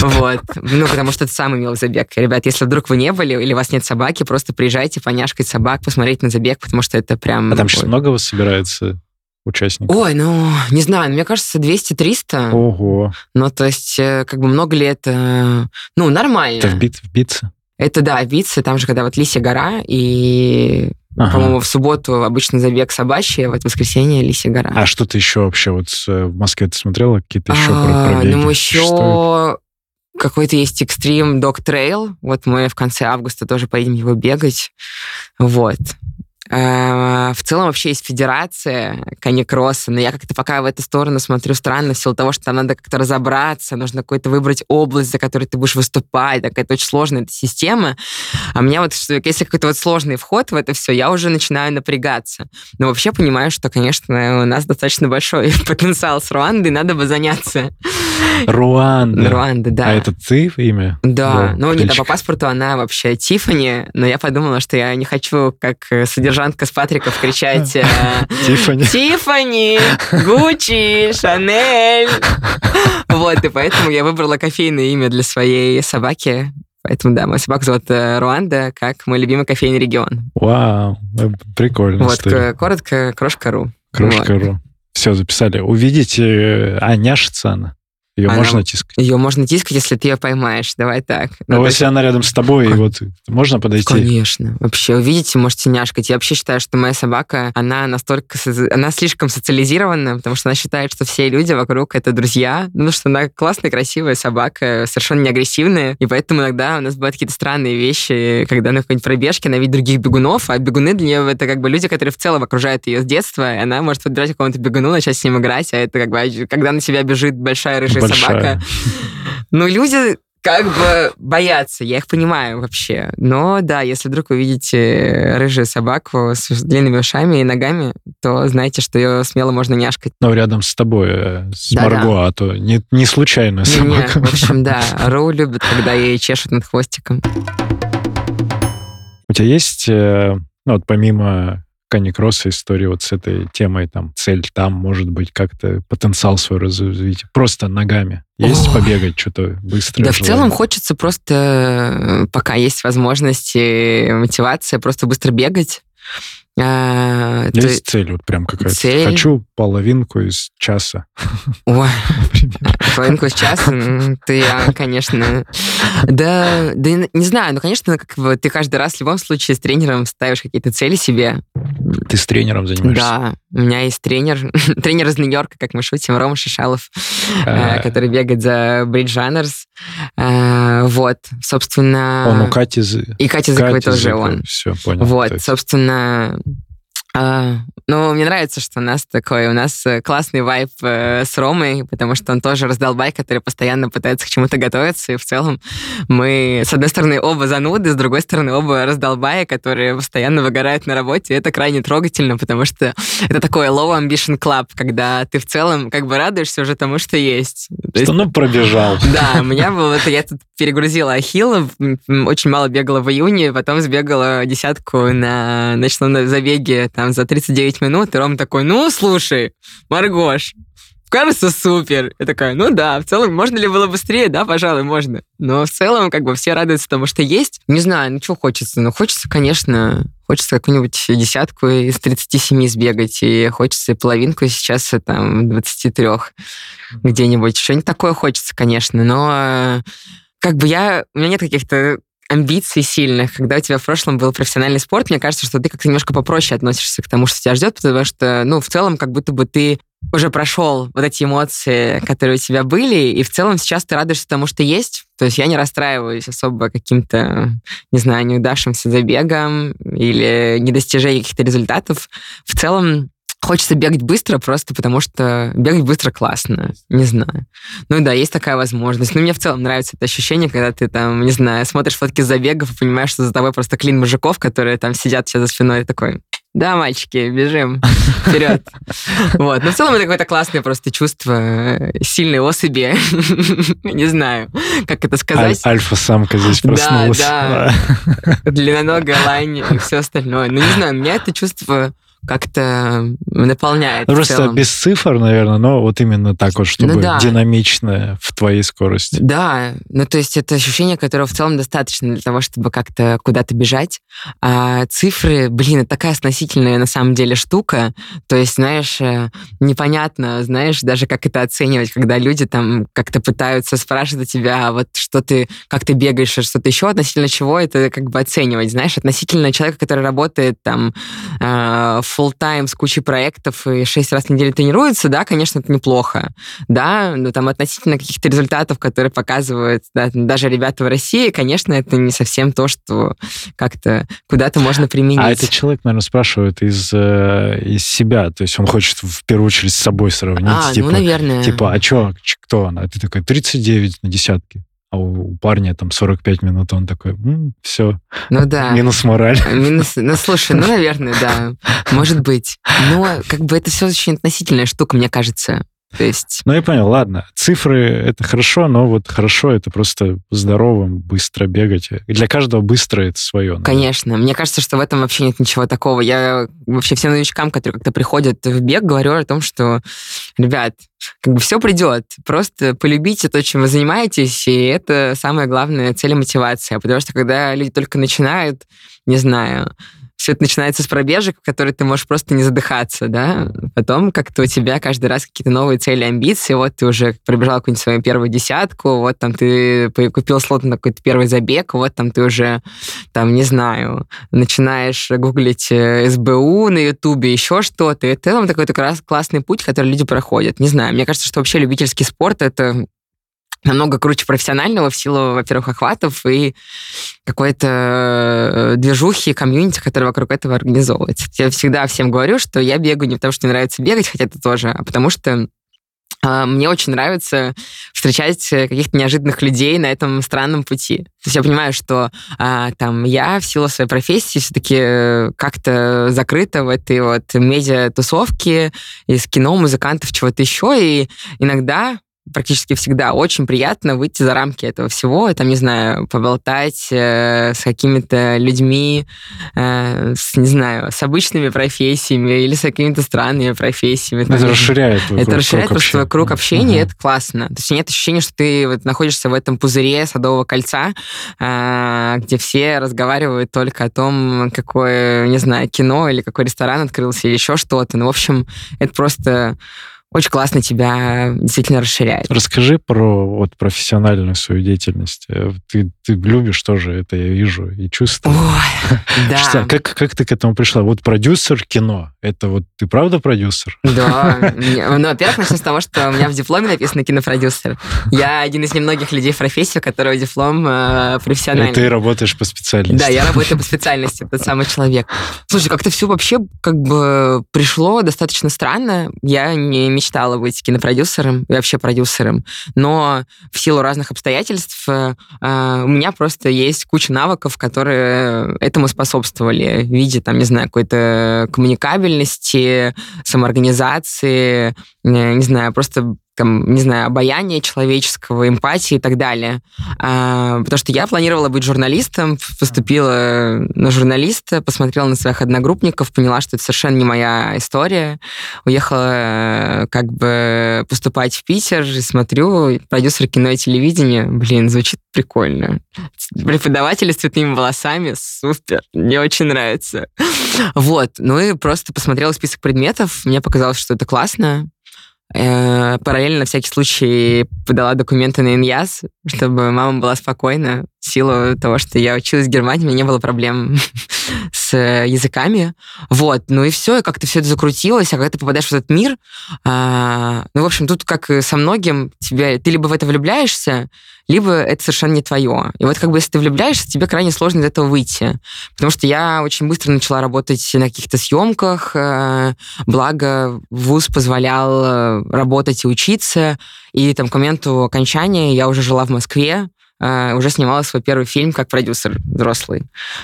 Вот. Ну, потому что это самый милый забег. Ребят, если вдруг вы не были или у вас нет собаки, просто приезжайте поняшкать собак, посмотреть на забег, потому что это прям... А там сейчас много вас собирается? Участников? Ой, ну, не знаю, мне кажется, 200-300. Ого. Ну, то есть, э, как бы много ли это... Ну, нормально. Это вбит, вбиться? Это, да, вбиться. Там же, когда вот Лисия гора, и, ага. по-моему, в субботу обычно забег собачий, а вот в воскресенье Лисия гора. А что-то еще вообще вот э, в Москве ты смотрела? Какие-то еще а, пробеги? Ну, еще какой-то есть экстрим Dog Trail. Вот мы в конце августа тоже поедем его бегать. Вот. Э, в целом вообще есть федерация каникросса, но я как-то пока в эту сторону смотрю странно, в силу того, что там надо как-то разобраться, нужно какую-то выбрать область, за которой ты будешь выступать, такая очень сложная эта система. А меня вот, что если какой-то вот сложный вход в это все, я уже начинаю напрягаться. Но вообще понимаю, что, конечно, у нас достаточно большой потенциал с Руандой, надо бы заняться. Руанда. Руанда, да. А это ты имя? Да. Ну, нет, а по паспорту она вообще Тифани, но я подумала, что я не хочу как содержать сержантка с Патриков кричать э, Тифани. Тифани, Гуччи, Шанель. Вот, и поэтому я выбрала кофейное имя для своей собаки. Поэтому, да, мою собаку зовут э, Руанда, как мой любимый кофейный регион. Вау, э, прикольно. Вот, коротко, Крошка.ру. Крошка.ру. Все, записали. Увидите, а няшится она. Ее она, можно тискать? Ее можно тискать, если ты ее поймаешь. Давай так. Ну, ну если есть... она рядом с тобой, и вот можно подойти? Конечно. Вообще, увидите, можете няшкать. Я вообще считаю, что моя собака, она настолько... Она слишком социализирована, потому что она считает, что все люди вокруг — это друзья. Ну, что она классная, красивая собака, совершенно не агрессивная. И поэтому иногда у нас бывают какие-то странные вещи, когда на какой-нибудь пробежке она видит других бегунов, а бегуны для нее — это как бы люди, которые в целом окружают ее с детства, и она может подбирать какому-то бегуну, начать с ним играть, а это как бы... Когда на себя бежит большая рыжая большая. собака. Ну, люди как бы боятся, я их понимаю вообще. Но да, если вдруг вы видите рыжую собаку с длинными ушами и ногами, то знайте, что ее смело можно няшкать. Но рядом с тобой, э, с да, Марго, да. а то не, не случайная собака. Не, в общем, да, Роу любит, когда ей чешут над хвостиком. У тебя есть, э, ну вот помимо Каникросса история вот с этой темой, там, цель там, может быть, как-то потенциал свой развить. Просто ногами. Есть О. побегать что-то быстро? Да, желание. в целом хочется просто, э, пока есть возможность и мотивация, просто быстро бегать. А, Есть ты... цель вот прям какая-то? Цель... Хочу половинку из часа. Ой, половинку часа? Ты, я, конечно... Да, да не знаю, ну, конечно, как бы ты каждый раз в любом случае с тренером ставишь какие-то цели себе. Ты с тренером занимаешься? Да, у меня есть тренер, тренер из Нью-Йорка, как мы шутим, Рома Шишалов, а... который бегает за Bridge Runners. А, вот, собственно... Он у Кати... И Катя Зыковой тоже он. Все, понял. Вот, собственно, а, ну, мне нравится, что у нас такой, у нас э, классный вайп э, с Ромой, потому что он тоже раздолбай, который постоянно пытается к чему-то готовиться, и в целом мы, с одной стороны, оба зануды, с другой стороны, оба раздолбая, которые постоянно выгорают на работе, и это крайне трогательно, потому что это такой low ambition club, когда ты в целом как бы радуешься уже тому, что есть. Что, есть, ну, пробежал. Да, у меня было, это я тут перегрузила ахилла, очень мало бегала в июне, потом сбегала десятку на ночном забеге, там за 39 минут, и Ром такой, ну, слушай, Маргош, кажется, супер. Я такая, ну да, в целом, можно ли было быстрее? Да, пожалуй, можно. Но в целом, как бы, все радуются тому, что есть. Не знаю, ну, что хочется? Ну, хочется, конечно, хочется какую-нибудь десятку из 37 сбегать, и хочется половинку сейчас, там, 23 где-нибудь. Что-нибудь такое хочется, конечно, но как бы я... У меня нет каких-то амбиций сильных, когда у тебя в прошлом был профессиональный спорт, мне кажется, что ты как-то немножко попроще относишься к тому, что тебя ждет, потому что, ну, в целом, как будто бы ты уже прошел вот эти эмоции, которые у тебя были, и в целом сейчас ты радуешься тому, что есть. То есть я не расстраиваюсь особо каким-то, не знаю, неудавшимся забегом или недостижением каких-то результатов. В целом Хочется бегать быстро просто потому, что бегать быстро классно. Не знаю. Ну да, есть такая возможность. Но мне в целом нравится это ощущение, когда ты там, не знаю, смотришь фотки забегов и понимаешь, что за тобой просто клин мужиков, которые там сидят все за спиной такой, да, мальчики, бежим вперед. Вот. Но в целом это какое-то классное просто чувство э, сильной особи. Не знаю, как это сказать. Аль- альфа-самка здесь проснулась. Да, да. Длинноногая лань и все остальное. Ну, не знаю, меня это чувство как-то наполняет. Ну, просто без цифр, наверное, но вот именно так вот, чтобы ну, да. динамично в твоей скорости. Да, ну то есть это ощущение, которого в целом достаточно для того, чтобы как-то куда-то бежать. А цифры, блин, это такая относительная на самом деле штука. То есть, знаешь, э, непонятно, знаешь, даже как это оценивать, когда люди там как-то пытаются спрашивать тебя, а вот что ты, как ты бегаешь, что-то еще, относительно чего это как бы оценивать, знаешь, относительно человека, который работает там в э, full тайм с кучей проектов и шесть раз в неделю тренируется, да, конечно, это неплохо, да, но там относительно каких-то результатов, которые показывают да, даже ребята в России, конечно, это не совсем то, что как-то куда-то можно применить. А этот человек, наверное, спрашивает из, э, из себя, то есть он хочет в первую очередь с собой сравнить. А, типа, ну, наверное. Типа, а что, кто она? А ты такой, 39 на десятке а у парня там 45 минут, он такой, М, все, ну да. минус мораль. Минус, ну слушай, ну, наверное, да, может быть. Но как бы это все очень относительная штука, мне кажется. То есть... Ну, я понял, ладно. Цифры — это хорошо, но вот хорошо — это просто здоровым, быстро бегать. И для каждого быстро это свое. Наверное. Конечно. Мне кажется, что в этом вообще нет ничего такого. Я вообще всем новичкам, которые как-то приходят в бег, говорю о том, что, ребят, как бы все придет. Просто полюбите то, чем вы занимаетесь, и это самая главная цель и мотивация. Потому что когда люди только начинают, не знаю, все это начинается с пробежек, в которые ты можешь просто не задыхаться, да. Потом как-то у тебя каждый раз какие-то новые цели, амбиции. Вот ты уже пробежал какую-нибудь свою первую десятку, вот там ты купил слот на какой-то первый забег, вот там ты уже, там, не знаю, начинаешь гуглить э, СБУ на Ютубе, еще что-то. Это там такой такой классный путь, который люди проходят. Не знаю, мне кажется, что вообще любительский спорт — это намного круче профессионального в силу, во-первых, охватов и какой-то э, движухи, комьюнити, который вокруг этого организовывается. Я всегда всем говорю, что я бегаю не потому, что мне нравится бегать, хотя это тоже, а потому что а, мне очень нравится встречать каких-то неожиданных людей на этом странном пути. То есть я понимаю, что а, там я в силу своей профессии все-таки э, как-то закрыта в этой вот медиа-тусовке из кино, музыкантов, чего-то еще, и иногда практически всегда очень приятно выйти за рамки этого всего, там, не знаю, поболтать э, с какими-то людьми, э, с, не знаю, с обычными профессиями или с какими-то странными профессиями. Это там, расширяет Это круг, расширяет круг просто круг общения, uh-huh. это классно. То есть нет ощущения, что ты вот находишься в этом пузыре Садового кольца, э, где все разговаривают только о том, какое, не знаю, кино или какой ресторан открылся или еще что-то. Ну, в общем, это просто очень классно тебя действительно расширяет. Расскажи про вот профессиональную свою деятельность. Э, ты, ты любишь тоже это, я вижу и чувствую. Ой, да. Что, как, как ты к этому пришла? Вот продюсер кино, это вот ты правда продюсер? Да. Ну, во-первых, начну с того, что у меня в дипломе написано кинопродюсер. Я один из немногих людей в профессии, у которого диплом э, профессиональный. И ты работаешь по специальности. Да, я работаю по специальности, тот самый человек. Слушай, как-то все вообще как бы пришло достаточно странно. Я не мечтала быть кинопродюсером и вообще продюсером, но в силу разных обстоятельств э, у меня просто есть куча навыков, которые этому способствовали в виде, там, не знаю, какой-то коммуникабельности, самоорганизации, э, не знаю, просто там, не знаю, обаяния человеческого, эмпатии и так далее. А, потому что я планировала быть журналистом, поступила на журналиста, посмотрела на своих одногруппников, поняла, что это совершенно не моя история. Уехала как бы поступать в Питер, и смотрю, продюсер кино и телевидения, блин, звучит прикольно. Преподаватели с цветными волосами, супер, мне очень нравится. Вот, ну и просто посмотрела список предметов, мне показалось, что это классно, Э, параллельно, на всякий случай, подала документы на ИНЯС, чтобы мама была спокойна. Силу того, что я училась в Германии, у меня не было проблем с языками. Вот, ну и все, и как-то все это закрутилось, а когда ты попадаешь в этот мир, а, ну, в общем, тут как со многим, тебе, ты либо в это влюбляешься, либо это совершенно не твое. И вот как бы если ты влюбляешься, тебе крайне сложно из этого выйти. Потому что я очень быстро начала работать на каких-то съемках, э, благо вуз позволял э, работать и учиться, и там к моменту окончания я уже жила в Москве, Uh, уже снимала свой первый фильм как продюсер взрослый.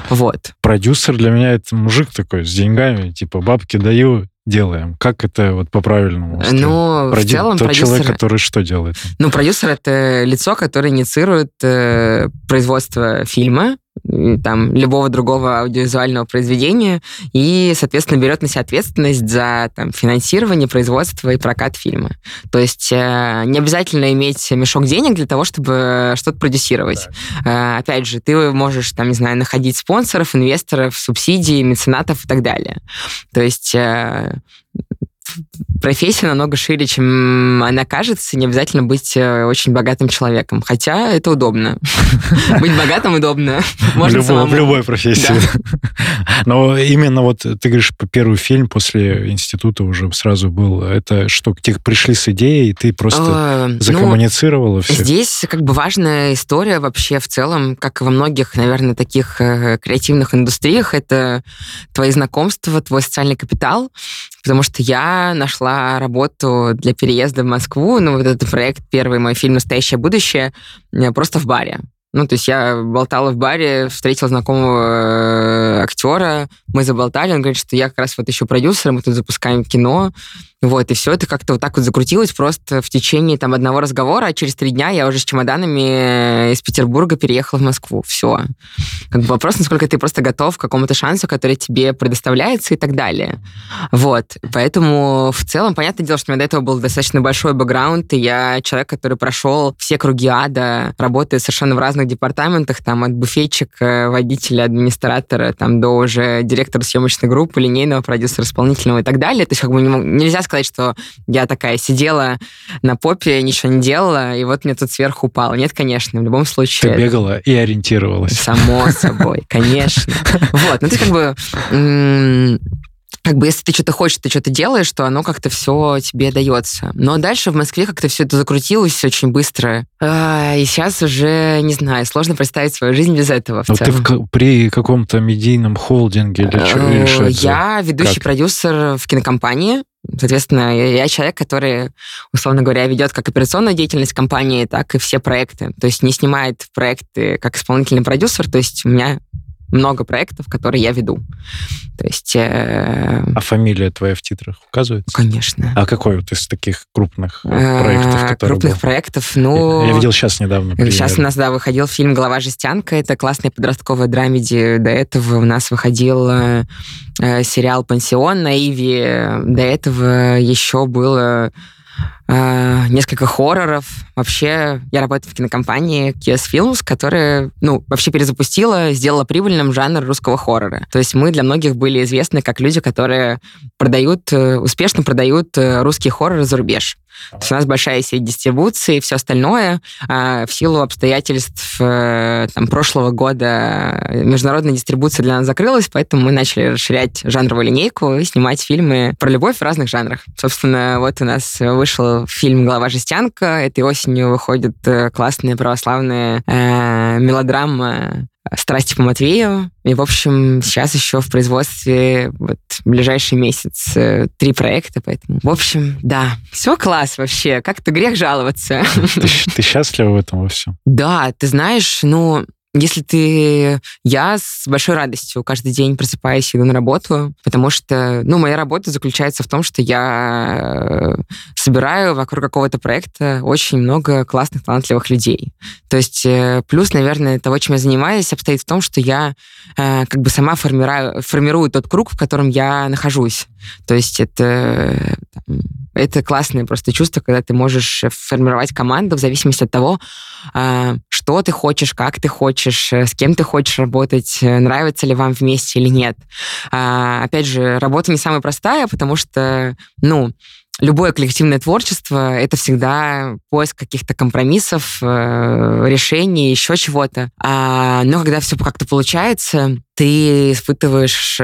Вот. Продюсер для меня это мужик такой с деньгами, типа бабки даю, делаем? Как это вот по-правильному? Ну, Проди... в целом Тот продюсер... человек, который что делает? Ну, продюсер — это лицо, которое инициирует э, производство фильма, там, любого другого аудиовизуального произведения и, соответственно, берет на себя ответственность за там, финансирование, производство и прокат фильма. То есть э, не обязательно иметь мешок денег для того, чтобы что-то продюсировать. Да. Э, опять же, ты можешь, там, не знаю, находить спонсоров, инвесторов, субсидий, меценатов и так далее. То есть э, профессия намного шире, чем она кажется. Не обязательно быть э, очень богатым человеком. Хотя это удобно. Быть богатым удобно. Можно В любой профессии. Но именно вот ты говоришь, первый фильм после института уже сразу был. Это что, к тебе пришли с идеей, и ты просто ну, закоммуницировала все? Здесь как бы важная история вообще в целом, как и во многих, наверное, таких э, креативных индустриях, это твои знакомства, твой социальный капитал, потому что я нашла работу для переезда в Москву, ну, вот этот проект, первый мой фильм «Настоящее будущее», э, просто в баре. Ну, то есть я болтала в баре, встретила знакомого э, актера, мы заболтали, он говорит, что я как раз вот еще продюсер, мы тут запускаем кино, вот, и все это как-то вот так вот закрутилось просто в течение там одного разговора, а через три дня я уже с чемоданами из Петербурга переехала в Москву. Все. Как бы вопрос, насколько ты просто готов к какому-то шансу, который тебе предоставляется и так далее. Вот. Поэтому в целом, понятное дело, что у меня до этого был достаточно большой бэкграунд, и я человек, который прошел все круги ада, работая совершенно в разных департаментах, там от буфетчика, водителя, администратора, там до уже директора съемочной группы, линейного продюсера, исполнительного и так далее. То есть как бы нельзя сказать, что я такая сидела на попе, ничего не делала, и вот мне тут сверху упало. Нет, конечно, в любом случае. Ты бегала и ориентировалась. Само собой, конечно. Вот, ну ты как бы как бы если ты что-то хочешь, ты что-то делаешь, то оно как-то все тебе дается. Но дальше в Москве как-то все это закрутилось очень быстро. А, и сейчас уже, не знаю, сложно представить свою жизнь без этого. Но ты в, при каком-то медийном холдинге или, что, или что Я ведущий как? продюсер в кинокомпании. Соответственно, я человек, который, условно говоря, ведет как операционную деятельность компании, так и все проекты. То есть не снимает проекты как исполнительный продюсер. То есть у меня много проектов, которые я веду. То есть... Э... А фамилия твоя в титрах указывается? Конечно. А какой вот из таких крупных э, проектов? Крупных был? проектов, ну... Я, я видел сейчас недавно. Пример. Сейчас у нас, да, выходил фильм «Голова жестянка». Это классная подростковая драмеди. До этого у нас выходил э, э сериал «Пансион» на Иви. До этого еще было э, несколько хорроров. Вообще, я работаю в кинокомпании Kies Films, которая, ну, вообще перезапустила, сделала прибыльным жанр русского хоррора. То есть мы для многих были известны как люди, которые продают, э, успешно продают э, русские хорроры за рубеж. То есть у нас большая сеть дистрибуции и все остальное. А, в силу обстоятельств э, там, прошлого года международная дистрибуция для нас закрылась, поэтому мы начали расширять жанровую линейку и снимать фильмы про любовь в разных жанрах. Собственно, вот у нас вышел фильм «Голова жестянка». Этой осенью выходит э, классная православная э, мелодрама «Страсти по Матвею». И, в общем, сейчас еще в производстве вот ближайший месяц э, три проекта, поэтому... В общем, да, все класс вообще. Как-то грех жаловаться. Ты, ты счастлива в этом во всем? Да, ты знаешь, ну, если ты... Я с большой радостью каждый день просыпаюсь и иду на работу, потому что, ну, моя работа заключается в том, что я э, собираю вокруг какого-то проекта очень много классных, талантливых людей. То есть э, плюс, наверное, того, чем я занимаюсь, обстоит в том, что я э, как бы сама формирую, формирую тот круг, в котором я нахожусь. То есть это, это классное просто чувство, когда ты можешь формировать команду в зависимости от того, что ты хочешь, как ты хочешь, э, с кем ты хочешь работать, э, нравится ли вам вместе или нет. А, опять же, работа не самая простая, потому что, ну, любое коллективное творчество — это всегда поиск каких-то компромиссов, э, решений, еще чего-то. А, но когда все как-то получается, ты испытываешь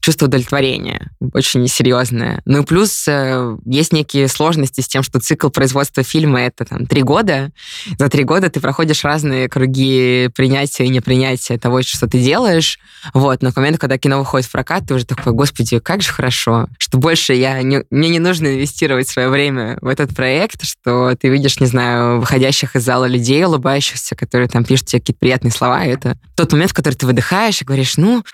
чувство удовлетворения очень серьезное. Ну и плюс э, есть некие сложности с тем, что цикл производства фильма — это там три года. За три года ты проходишь разные круги принятия и непринятия того, что ты делаешь. Вот. Но к моменту, когда кино выходит в прокат, ты уже такой, господи, как же хорошо, что больше я не, мне не нужно инвестировать свое время в этот проект, что ты видишь, не знаю, выходящих из зала людей, улыбающихся, которые там пишут тебе какие-то приятные слова. И это тот момент, в который ты выдыхаешь и говоришь, ну,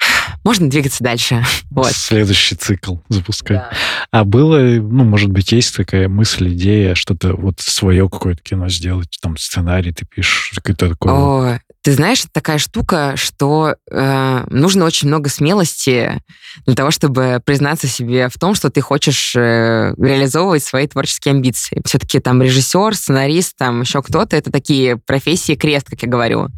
можно двигаться дальше. Вот. Следующий цикл запускать. Да. А было, ну, может быть, есть такая мысль, идея, что-то вот свое какое-то кино сделать, там сценарий ты пишешь, какое-то такое. О, ты знаешь, это такая штука, что э, нужно очень много смелости для того, чтобы признаться себе в том, что ты хочешь э, реализовывать свои творческие амбиции. Все-таки там режиссер, сценарист, там еще кто-то, это такие профессии крест, как я говорю.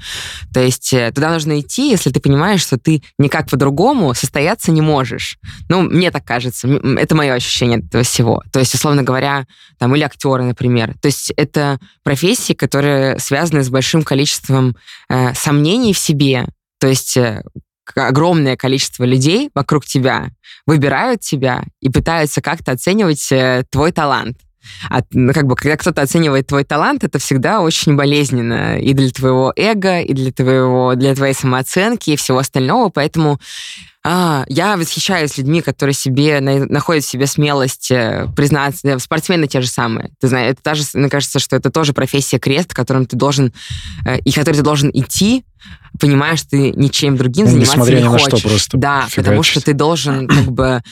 То есть э, туда нужно идти, если ты понимаешь, что ты никак по-другому состояться не можешь. Ну, мне так кажется. Это мое ощущение этого всего. То есть, условно говоря, там, или актеры, например. То есть это профессии, которые связаны с большим количеством э, сомнений в себе. То есть э, огромное количество людей вокруг тебя выбирают тебя и пытаются как-то оценивать э, твой талант. А, ну, как бы, когда кто-то оценивает твой талант, это всегда очень болезненно и для твоего эго, и для твоего, для твоей самооценки и всего остального. Поэтому а, я восхищаюсь людьми, которые себе находят в себе смелость э, признаться. Спортсмены те же самые. Ты знаешь, это даже, мне кажется, что это тоже профессия крест, которым ты должен э, и который ты должен идти, понимая, что ты ничем другим ну, заниматься не хочешь. Что, просто да, фигачить. потому что ты должен как бы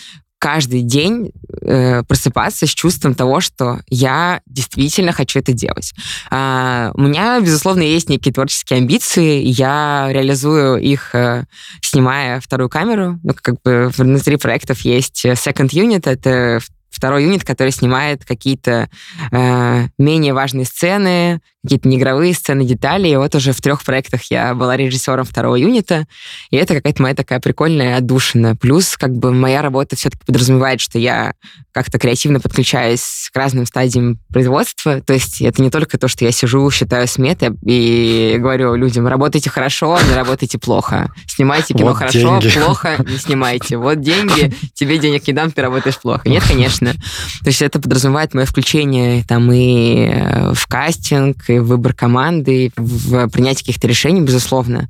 каждый день э, просыпаться с чувством того, что я действительно хочу это делать. А, у меня, безусловно, есть некие творческие амбиции, я реализую их, э, снимая вторую камеру. Ну, как бы внутри проектов есть Second Unit, это второй юнит, который снимает какие-то э, менее важные сцены, какие-то неигровые сцены, детали. И вот уже в трех проектах я была режиссером второго юнита, и это какая-то моя такая прикольная отдушина. Плюс как бы моя работа все-таки подразумевает, что я как-то креативно подключаюсь к разным стадиям производства. То есть это не только то, что я сижу, считаю сметы и говорю людям, работайте хорошо, не работайте плохо. Снимайте кино вот хорошо, деньги. плохо не снимайте. Вот деньги, тебе денег не дам, ты работаешь плохо. Нет, конечно. То есть это подразумевает мое включение там и э, в кастинг, и в выбор команды, и в принятие каких-то решений, безусловно.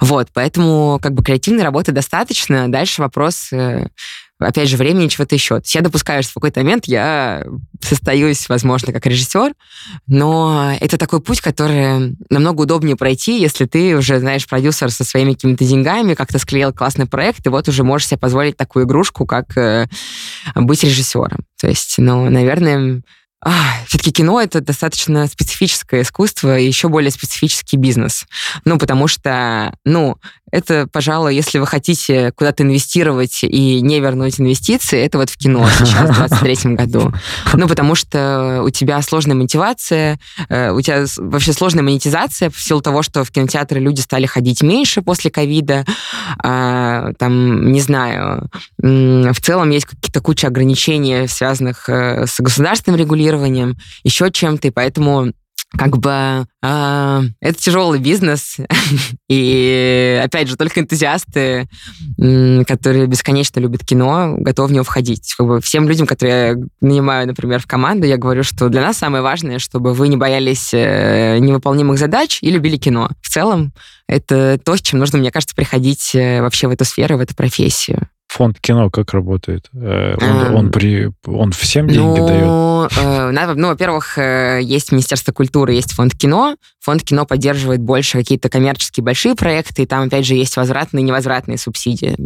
Вот, поэтому как бы креативной работы достаточно. Дальше вопрос э, опять же, времени чего-то еще. То есть я допускаю, что в какой-то момент я состоюсь, возможно, как режиссер, но это такой путь, который намного удобнее пройти, если ты уже, знаешь, продюсер со своими какими-то деньгами, как-то склеил классный проект, и вот уже можешь себе позволить такую игрушку, как э, быть режиссером. То есть, ну, наверное, а, все-таки кино это достаточно специфическое искусство и еще более специфический бизнес. Ну, потому что, ну, это, пожалуй, если вы хотите куда-то инвестировать и не вернуть инвестиции, это вот в кино сейчас, в 23 году. Ну, потому что у тебя сложная мотивация, э, у тебя вообще сложная монетизация в силу того, что в кинотеатры люди стали ходить меньше после ковида. А, там, не знаю, в целом есть какие-то куча ограничений, связанных э, с государственным регулированием, еще чем-то, и поэтому как бы э, это тяжелый бизнес, и опять же только энтузиасты, которые бесконечно любят кино, готовы в него входить. Как бы всем людям, которые я нанимаю, например, в команду, я говорю, что для нас самое важное, чтобы вы не боялись э, невыполнимых задач и любили кино. В целом это то, с чем нужно, мне кажется, приходить э, вообще в эту сферу, в эту профессию. Фонд кино как работает? Э, он, он, при, он всем деньги ну, дает? Э, ну, во-первых, э, есть Министерство культуры, есть фонд кино. Фонд кино поддерживает больше какие-то коммерческие большие проекты, и там, опять же, есть возвратные и невозвратные субсидии.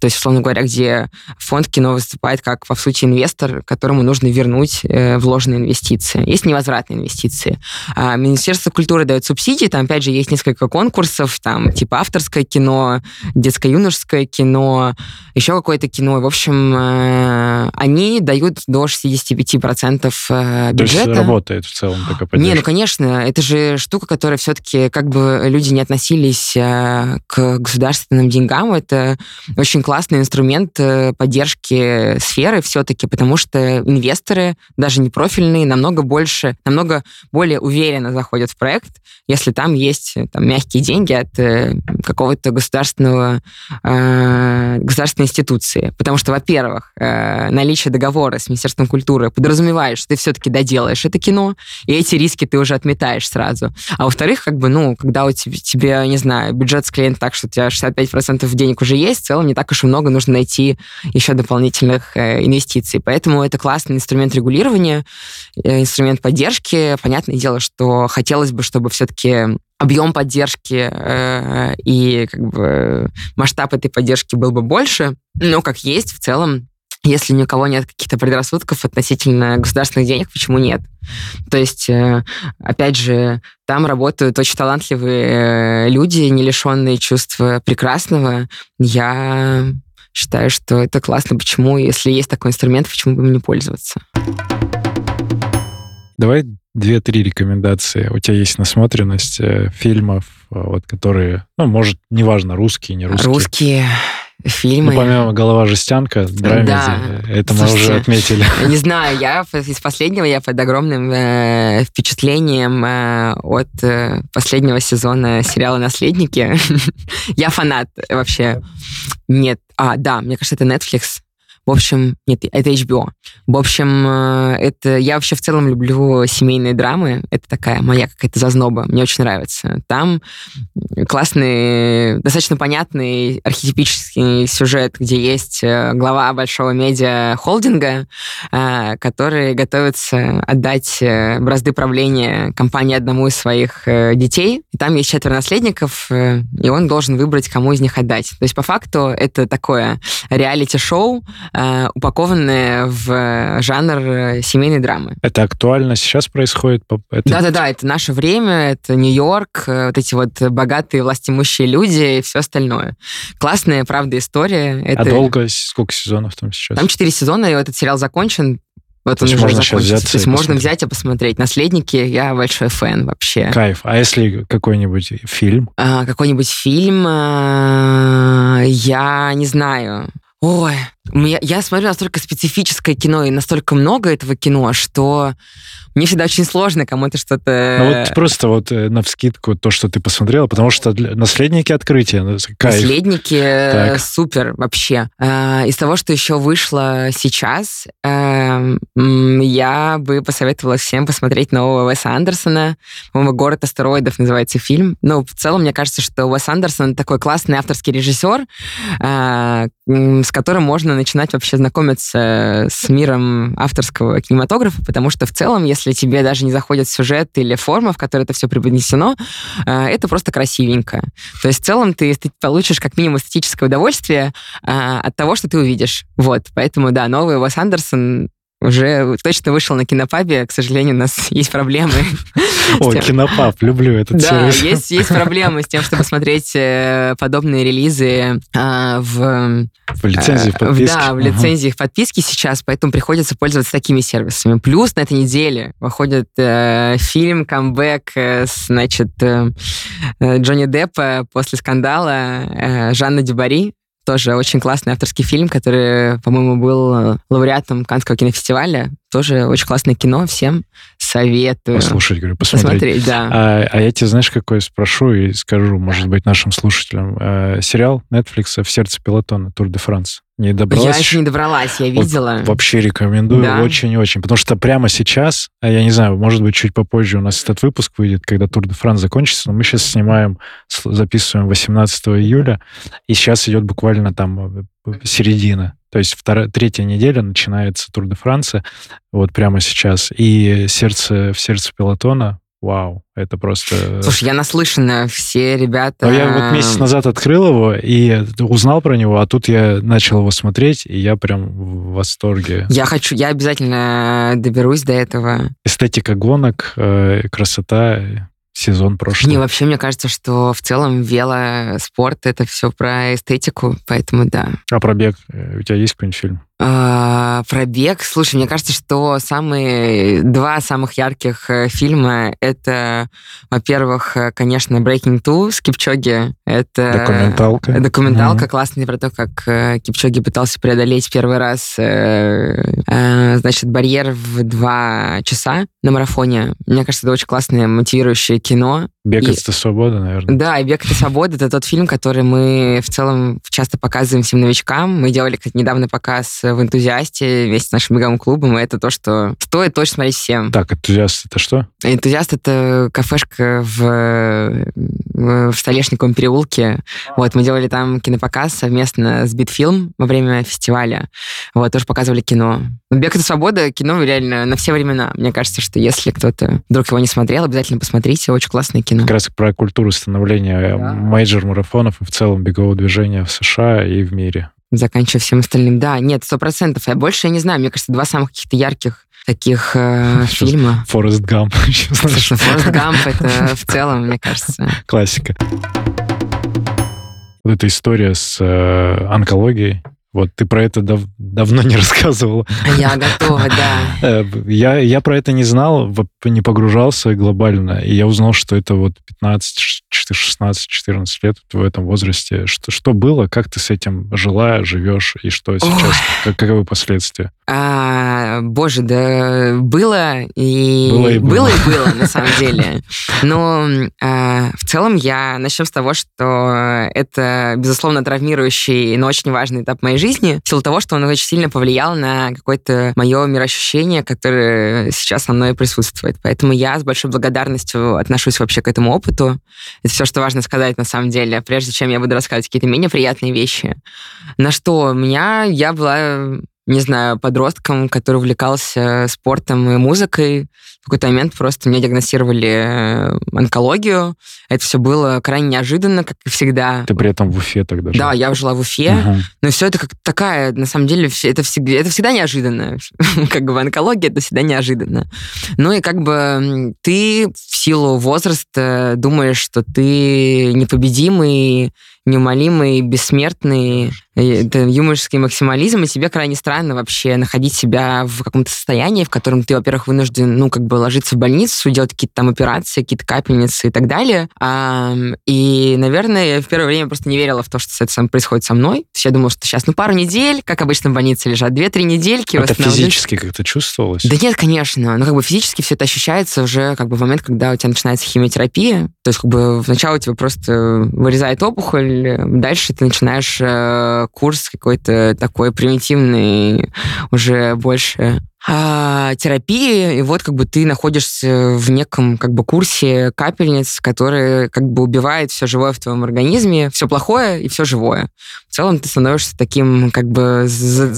То есть, условно говоря, где фонд кино выступает как, по сути, инвестор, которому нужно вернуть э, вложенные инвестиции. Есть невозвратные инвестиции. А Министерство культуры дает субсидии, там, опять же, есть несколько конкурсов, там, типа авторское кино, детско-юношеское кино, еще какое-то кино. В общем, э, они дают до 65% бюджета. То есть работает в целом такая поддержка? Не, ну, конечно. Это же штука, которая все-таки, как бы люди не относились к государственным деньгам, это очень классный инструмент поддержки сферы все-таки, потому что инвесторы, даже не профильные, намного больше, намного более уверенно заходят в проект, если там есть там, мягкие деньги от какого-то государственного э, государственной институции. Потому что, во-первых, э, наличие договора с Министерством культуры подразумевает, что ты все-таки доделаешь это кино, и эти риски ты уже отметаешь сразу. А во-вторых, как бы, ну, когда у тебя, тебе, не знаю, бюджет склеен так, что у тебя 65% денег уже есть, в целом не так уж и много нужно найти еще дополнительных э, инвестиций. Поэтому это классный инструмент регулирования, э, инструмент поддержки. Понятное дело, что хотелось бы, чтобы все-таки объем поддержки э, и как бы масштаб этой поддержки был бы больше, но как есть в целом если ни у кого нет каких-то предрассудков относительно государственных денег, почему нет? То есть, э, опять же, там работают очень талантливые э, люди, не лишенные чувства прекрасного. Я считаю, что это классно. Почему, если есть такой инструмент, почему бы им не пользоваться? Давай две-три рекомендации у тебя есть насмотренность э, фильмов, э, вот которые, ну, может, неважно, русские, не русские. Русские фильмы. Ну, помимо «Голова жестянка», драмеди, да. это Слушайте, мы уже отметили. Не знаю, я из последнего, я под огромным э, впечатлением э, от э, последнего сезона сериала «Наследники». я фанат вообще. Нет, а, да, мне кажется, это Netflix. В общем, нет, это HBO. В общем, э, это я вообще в целом люблю семейные драмы. Это такая моя какая-то зазноба. Мне очень нравится. Там классный, достаточно понятный архетипический сюжет, где есть э, глава большого медиа-холдинга, э, который готовится отдать бразды правления компании одному из своих детей. И там есть четверо наследников, и он должен выбрать, кому из них отдать. То есть, по факту, это такое реалити-шоу, э, упакованные в жанр э, семейной драмы. Это актуально сейчас происходит? Да-да-да, это наше время, это Нью-Йорк, э, вот эти вот богатые властимущие люди и все остальное. Классная, правда, история. Это... А долго? Сколько сезонов там сейчас? Там четыре сезона, и этот сериал закончен. Вот То он уже можно закончится. То есть можно взять и посмотреть. «Наследники» я большой фэн вообще. Кайф. А если какой-нибудь фильм? А, какой-нибудь фильм? А, я не знаю. Ой, я, я смотрю настолько специфическое кино и настолько много этого кино, что мне всегда очень сложно кому-то что-то... Ну вот просто вот э, на вскидку то, что ты посмотрела, потому что наследники открытия. Ну, кайф. Наследники э, так. супер вообще. А, из того, что еще вышло сейчас, эм, я бы посоветовала всем посмотреть нового Уэса Андерсона. По-моему, «Город астероидов» называется фильм. Ну, в целом, мне кажется, что Уэс Андерсон такой классный авторский режиссер, а, с которым можно начинать вообще знакомиться с миром авторского кинематографа, потому что в целом, если тебе даже не заходит сюжет или форма, в которой это все преподнесено, э, это просто красивенько. То есть в целом ты, ты получишь как минимум эстетическое удовольствие э, от того, что ты увидишь. Вот, поэтому, да, новый Уэс Андерсон уже точно вышел на кинопабе. К сожалению, у нас есть проблемы. О, кинопаб, люблю этот да, сервис. есть, есть проблемы с тем, чтобы смотреть э, подобные релизы а, в... В лицензиях э, подписки. Да, в лицензиях подписки сейчас, поэтому приходится пользоваться такими сервисами. Плюс на этой неделе выходит э, фильм, камбэк, э, значит, э, Джонни Деппа после скандала э, Жанна Дюбари, тоже очень классный авторский фильм, который, по-моему, был лауреатом Канского кинофестиваля. Тоже очень классное кино, всем советую. Послушать, говорю, посмотреть. Посмотреть, да. А, а я тебе, знаешь, какой спрошу и скажу, может быть, нашим слушателям. А, сериал Netflix «В сердце пилотона» Тур де Франс. Не добралась? Я еще не добралась, я видела. Вот, вообще рекомендую да? очень-очень. Потому что прямо сейчас, а я не знаю, может быть, чуть попозже у нас этот выпуск выйдет, когда Тур де Франс закончится, но мы сейчас снимаем, записываем 18 июля, и сейчас идет буквально там э, середина. То есть вторая, третья неделя начинается Тур де Франция, вот прямо сейчас. И сердце в сердце пилотона Вау, это просто... Слушай, я наслышана, все ребята... Но я вот месяц назад открыл его и узнал про него, а тут я начал его смотреть, и я прям в восторге. Я хочу, я обязательно доберусь до этого. Эстетика гонок, э, красота, сезон прошлый. Не, вообще, мне кажется, что в целом велоспорт — это все про эстетику, поэтому да. А про бег? Э, у тебя есть какой-нибудь фильм? А, про бег. Слушай, мне кажется, что самые два самых ярких э, фильма это, во-первых, э, конечно, Breaking Two с Кипчоги. Это документалка. Документалка mm-hmm. классная про то, как э, Кипчоги пытался преодолеть первый раз, значит, барьер в два часа на марафоне. Мне кажется, это очень классное мотивирующее кино. Бег и... это свобода, наверное. Да, и Бег это свобода. Это тот фильм, который мы в целом часто показываем всем новичкам. Мы делали кстати, недавно показ в энтузиасте вместе с нашим беговым клубом, и это то, что стоит точно смотреть всем. Так, энтузиаст это что? Энтузиаст это кафешка в, в Столешниковом переулке. Вот, мы делали там кинопоказ совместно с Битфилм во время фестиваля. Вот, тоже показывали кино. Бег это свобода, кино реально на все времена. Мне кажется, что если кто-то вдруг его не смотрел, обязательно посмотрите. Очень классное кино. Как раз про культуру становления да. мейджор-марафонов и в целом бегового движения в США и в мире заканчивая всем остальным. Да, нет, сто процентов. Я больше я не знаю. Мне кажется, два самых каких-то ярких таких э, фильма. Форест Гамп. Форест Гамп это в целом, мне кажется. Классика. Вот эта история с э, онкологией, вот ты про это дав давно не рассказывала. Я готова, да. Э, я, я про это не знал, не погружался глобально, и я узнал, что это вот 15, 16, 14 лет в этом возрасте. Что, что было, как ты с этим жила, живешь, и что сейчас, как, каковы последствия? А, боже, да было и... Было и было. Было и было, на самом деле. Но а, в целом я начнем с того, что это, безусловно, травмирующий, но очень важный этап моей жизни, в силу того, что он очень сильно повлиял на какое-то мое мироощущение, которое сейчас со мной присутствует. Поэтому я с большой благодарностью отношусь вообще к этому опыту. Это все, что важно сказать на самом деле, прежде чем я буду рассказывать какие-то менее приятные вещи. На что у меня, я была не знаю, подростком, который увлекался спортом и музыкой. В какой-то момент просто мне диагностировали э, онкологию. Это все было крайне неожиданно, как и всегда. Ты при этом в Уфе тогда жила? Да, я жила в Уфе. Угу. Но все это как такая, на самом деле, это всегда, это всегда неожиданно. как бы онкология, это всегда неожиданно. Ну и как бы ты в силу возраста думаешь, что ты непобедимый, неумолимый, бессмертный, это юморский максимализм, и тебе крайне странно вообще находить себя в каком-то состоянии, в котором ты, во-первых, вынужден, ну, как бы ложиться в больницу, делать какие-то там операции, какие-то капельницы и так далее. А, и, наверное, я в первое время просто не верила в то, что это сам происходит со мной. То есть я думала, что сейчас, ну, пару недель, как обычно в больнице лежат, две-три недельки. Это физически как-то чувствовалось? Да нет, конечно. Ну, как бы физически все это ощущается уже как бы в момент, когда у тебя начинается химиотерапия. То есть как бы вначале у тебя просто вырезает опухоль, дальше ты начинаешь э, курс какой-то такой примитивный, уже больше а, терапии, и вот как бы ты находишься в неком как бы курсе капельниц, которые как бы убивает все живое в твоем организме, все плохое и все живое. В целом ты становишься таким как бы за...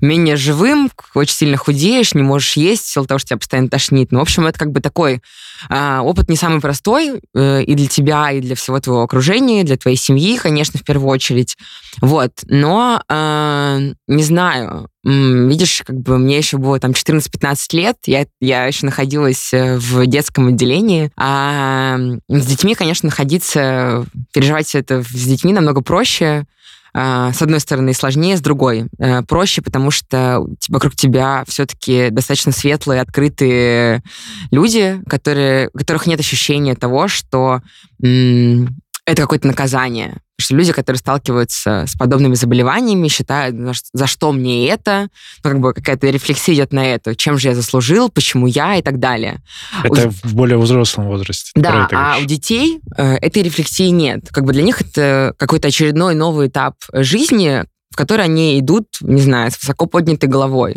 менее живым, очень сильно худеешь, не можешь есть, в силу того, что тебя постоянно тошнит. Ну, в общем, это как бы такой а, опыт не самый простой э, и для тебя, и для всего твоего окружения, для твоей семьи, конечно, в первую очередь. Вот. Но, э, не знаю, видишь, как бы мне еще было там 14-15 лет, я, я еще находилась э, в детском отделении, а с детьми, конечно, находиться, переживать это с детьми намного проще, а, с одной стороны, сложнее, с другой э, проще, потому что вокруг тебя все-таки достаточно светлые, открытые люди, которые, у которых нет ощущения того, что это какое-то наказание. Что люди, которые сталкиваются с подобными заболеваниями, считают, за что мне это, ну, как бы какая-то рефлексия идет на это, чем же я заслужил, почему я и так далее. Это у... в более взрослом возрасте. Да, а у детей э, этой рефлексии нет. Как бы для них это какой-то очередной новый этап жизни, в который они идут, не знаю, с высоко поднятой головой.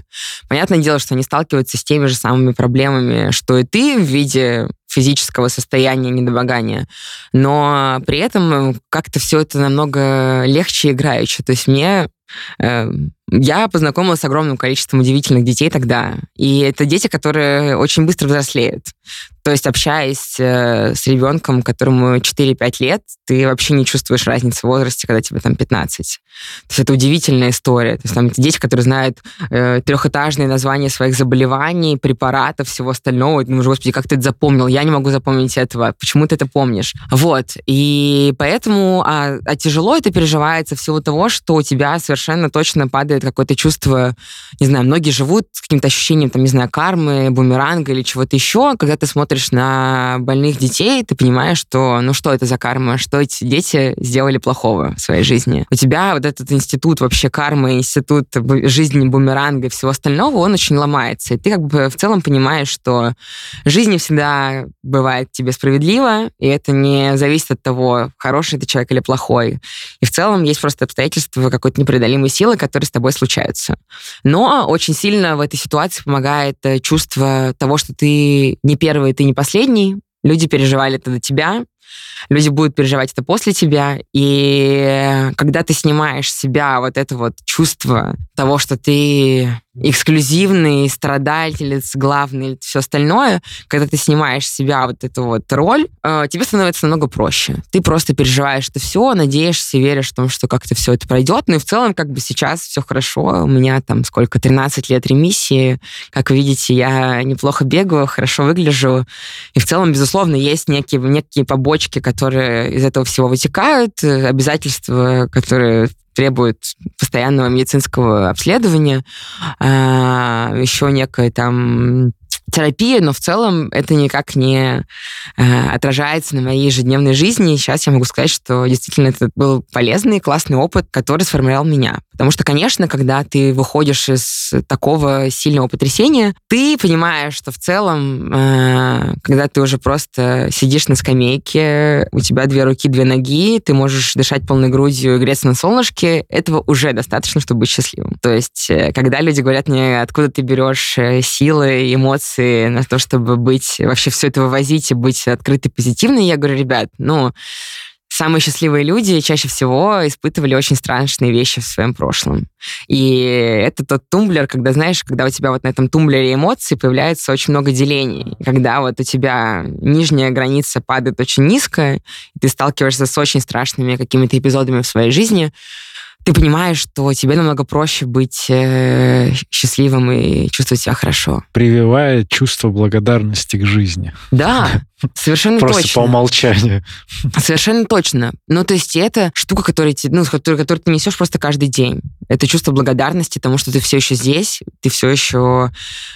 Понятное дело, что они сталкиваются с теми же самыми проблемами, что и ты в виде физического состояния недомогания, но при этом как-то все это намного легче играючи. То есть мне я познакомилась с огромным количеством удивительных детей тогда. И это дети, которые очень быстро взрослеют. То есть, общаясь э, с ребенком, которому 4-5 лет, ты вообще не чувствуешь разницы в возрасте, когда тебе там 15. То есть это удивительная история. То есть там дети, которые знают э, трехэтажные названия своих заболеваний, препаратов, всего остального. И думаешь, господи, как ты это запомнил? Я не могу запомнить этого. Почему ты это помнишь? Вот. И поэтому... А, а тяжело это переживается в силу того, что у тебя совершенно точно падает какое-то чувство, не знаю, многие живут с каким-то ощущением, там, не знаю, кармы, бумеранга или чего-то еще. Когда ты смотришь на больных детей, ты понимаешь, что ну что это за карма, что эти дети сделали плохого в своей жизни. У тебя вот этот институт вообще кармы, институт жизни бумеранга и всего остального, он очень ломается. И ты как бы в целом понимаешь, что жизнь не всегда бывает тебе справедлива, и это не зависит от того, хороший ты человек или плохой. И в целом есть просто обстоятельства какой-то непреодолимой силы, которые с тобой случаются. Но очень сильно в этой ситуации помогает э, чувство того, что ты не первый, ты не последний, люди переживали это до тебя, люди будут переживать это после тебя, и когда ты снимаешь с себя вот это вот чувство того, что ты эксклюзивный страдательец, главный, все остальное, когда ты снимаешь с себя вот эту вот роль, э, тебе становится намного проще. Ты просто переживаешь это все, надеешься, веришь в том, что как-то все это пройдет. Ну и в целом, как бы сейчас все хорошо. У меня там сколько, 13 лет ремиссии. Как видите, я неплохо бегаю, хорошо выгляжу. И в целом, безусловно, есть некие, некие побочки, которые из этого всего вытекают, э, обязательства, которые требует постоянного медицинского обследования, а, еще некое там терапия, но в целом это никак не э, отражается на моей ежедневной жизни. сейчас я могу сказать, что действительно это был полезный, классный опыт, который сформировал меня. Потому что, конечно, когда ты выходишь из такого сильного потрясения, ты понимаешь, что в целом, э, когда ты уже просто сидишь на скамейке, у тебя две руки, две ноги, ты можешь дышать полной грудью и греться на солнышке, этого уже достаточно, чтобы быть счастливым. То есть, э, когда люди говорят мне, откуда ты берешь э, силы, эмоции, мотивации на то, чтобы быть, вообще все это вывозить и быть открытой, позитивной, я говорю, ребят, ну, самые счастливые люди чаще всего испытывали очень страшные вещи в своем прошлом. И это тот тумблер, когда, знаешь, когда у тебя вот на этом тумблере эмоций появляется очень много делений. Когда вот у тебя нижняя граница падает очень низко, и ты сталкиваешься с очень страшными какими-то эпизодами в своей жизни, ты понимаешь, что тебе намного проще быть э, счастливым и чувствовать себя хорошо. Прививает чувство благодарности к жизни. Да, совершенно Просто точно. по умолчанию. Совершенно точно. Ну, то есть это штука, которую, ну, которую, которую ты несешь просто каждый день. Это чувство благодарности тому, что ты все еще здесь, ты все еще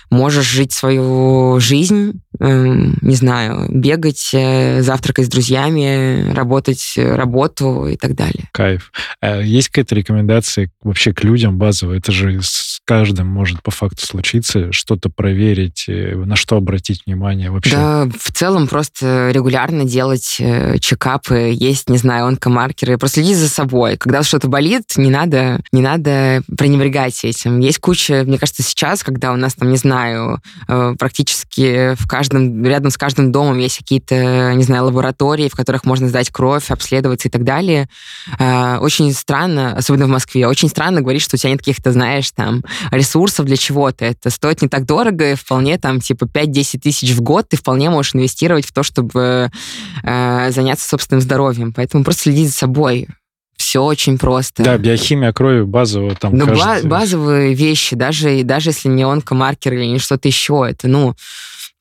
можешь жить свою жизнь, эм, не знаю, бегать, э, завтракать с друзьями, работать э, работу и так далее. Кайф. А есть какая-то рекомендации вообще к людям базовые? Это же каждым может по факту случиться, что-то проверить, э, на что обратить внимание вообще? Да, в целом просто регулярно делать э, чекапы, есть, не знаю, онкомаркеры, просто следить за собой. Когда что-то болит, не надо, не надо пренебрегать этим. Есть куча, мне кажется, сейчас, когда у нас там, не знаю, э, практически в каждом, рядом с каждым домом есть какие-то, не знаю, лаборатории, в которых можно сдать кровь, обследоваться и так далее. Очень странно, особенно в Москве, очень странно говорить, что у тебя нет каких-то, знаешь, там, ресурсов для чего-то. Это стоит не так дорого, и вполне там, типа, 5-10 тысяч в год ты вполне можешь инвестировать в то, чтобы э, заняться собственным здоровьем. Поэтому просто следи за собой. Все очень просто. Да, биохимия крови базовая там. Ну, каждый... базовые вещи, даже, даже если не онкомаркер или не что-то еще, это, ну,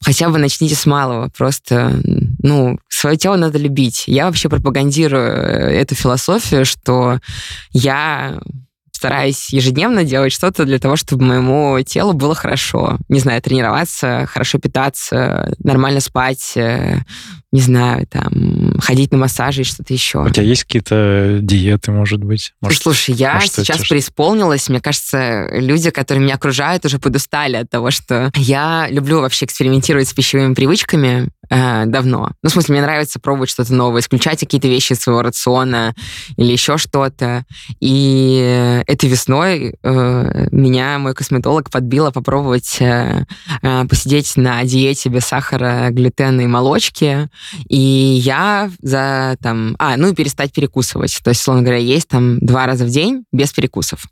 хотя бы начните с малого. Просто, ну, свое тело надо любить. Я вообще пропагандирую э, эту философию, что я стараюсь ежедневно делать что-то для того, чтобы моему телу было хорошо. Не знаю, тренироваться, хорошо питаться, нормально спать, э, не знаю, там, ходить на массажи и что-то еще. У тебя есть какие-то диеты, может быть? Может, Слушай, я может, сейчас это... преисполнилась. Мне кажется, люди, которые меня окружают, уже подустали от того, что я люблю вообще экспериментировать с пищевыми привычками э, давно. Ну, в смысле, мне нравится пробовать что-то новое, исключать какие-то вещи из своего рациона или еще что-то. И этой весной э, меня мой косметолог подбила попробовать э, э, посидеть на диете без сахара, глютена и молочки. И я за там... А, ну и перестать перекусывать. То есть, условно говоря, есть там два раза в день без перекусов.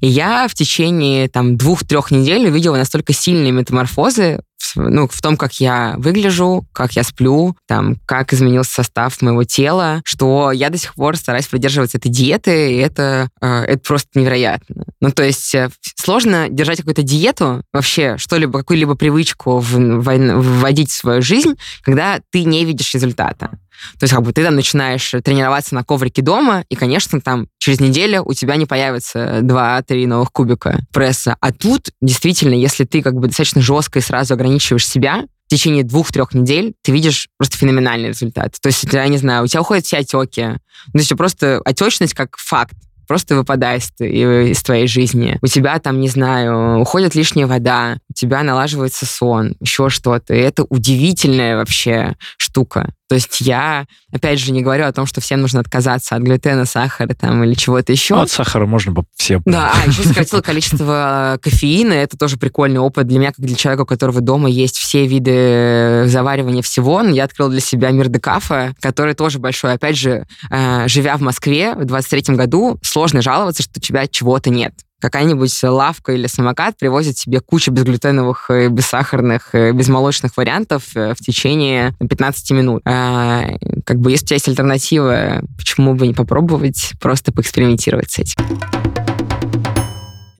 И я в течение там двух-трех недель увидела настолько сильные метаморфозы ну, в том, как я выгляжу, как я сплю, там, как изменился состав моего тела, что я до сих пор стараюсь придерживаться этой диеты, и это, э, это просто невероятно. Ну, то есть э, сложно держать какую-то диету, вообще что-либо, какую-либо привычку в, в, вводить в свою жизнь, когда ты не видишь результата. То есть как бы ты там начинаешь тренироваться на коврике дома, и, конечно, там через неделю у тебя не появится 2-3 новых кубика пресса. А тут действительно, если ты как бы достаточно жестко и сразу ограничиваешь себя, в течение двух-трех недель ты видишь просто феноменальный результат. То есть, я не знаю, у тебя уходят все отеки. Ну, то есть просто отечность как факт просто выпадает из твоей жизни. У тебя там, не знаю, уходит лишняя вода, у тебя налаживается сон, еще что-то. И это удивительная вообще штука. То есть я, опять же, не говорю о том, что всем нужно отказаться от глютена, сахара там или чего-то еще. Ну, от сахара можно все. Да, а еще сократил количество кофеина. Это тоже прикольный опыт для меня, как для человека, у которого дома есть все виды заваривания всего. Я открыл для себя мир декафа, который тоже большой. Опять же, э, живя в Москве в 23 году, сложно жаловаться, что у тебя чего-то нет какая-нибудь лавка или самокат привозит себе кучу безглютеновых, э, бессахарных, э, безмолочных вариантов э, в течение 15 минут. А, как бы, если у тебя есть альтернатива, почему бы не попробовать просто поэкспериментировать с этим?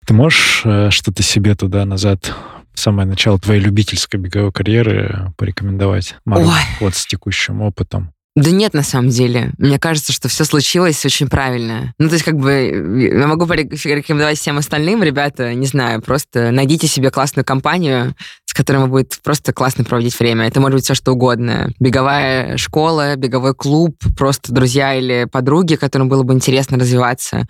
Ты можешь что-то себе туда-назад самое начало твоей любительской беговой карьеры порекомендовать? Мару, вот с текущим опытом. Да нет, на самом деле. Мне кажется, что все случилось очень правильно. Ну, то есть, как бы, я могу порекомендовать всем остальным, ребята, не знаю, просто найдите себе классную компанию, с которой вы будет просто классно проводить время. Это может быть все что угодно. Беговая школа, беговой клуб, просто друзья или подруги, которым было бы интересно развиваться.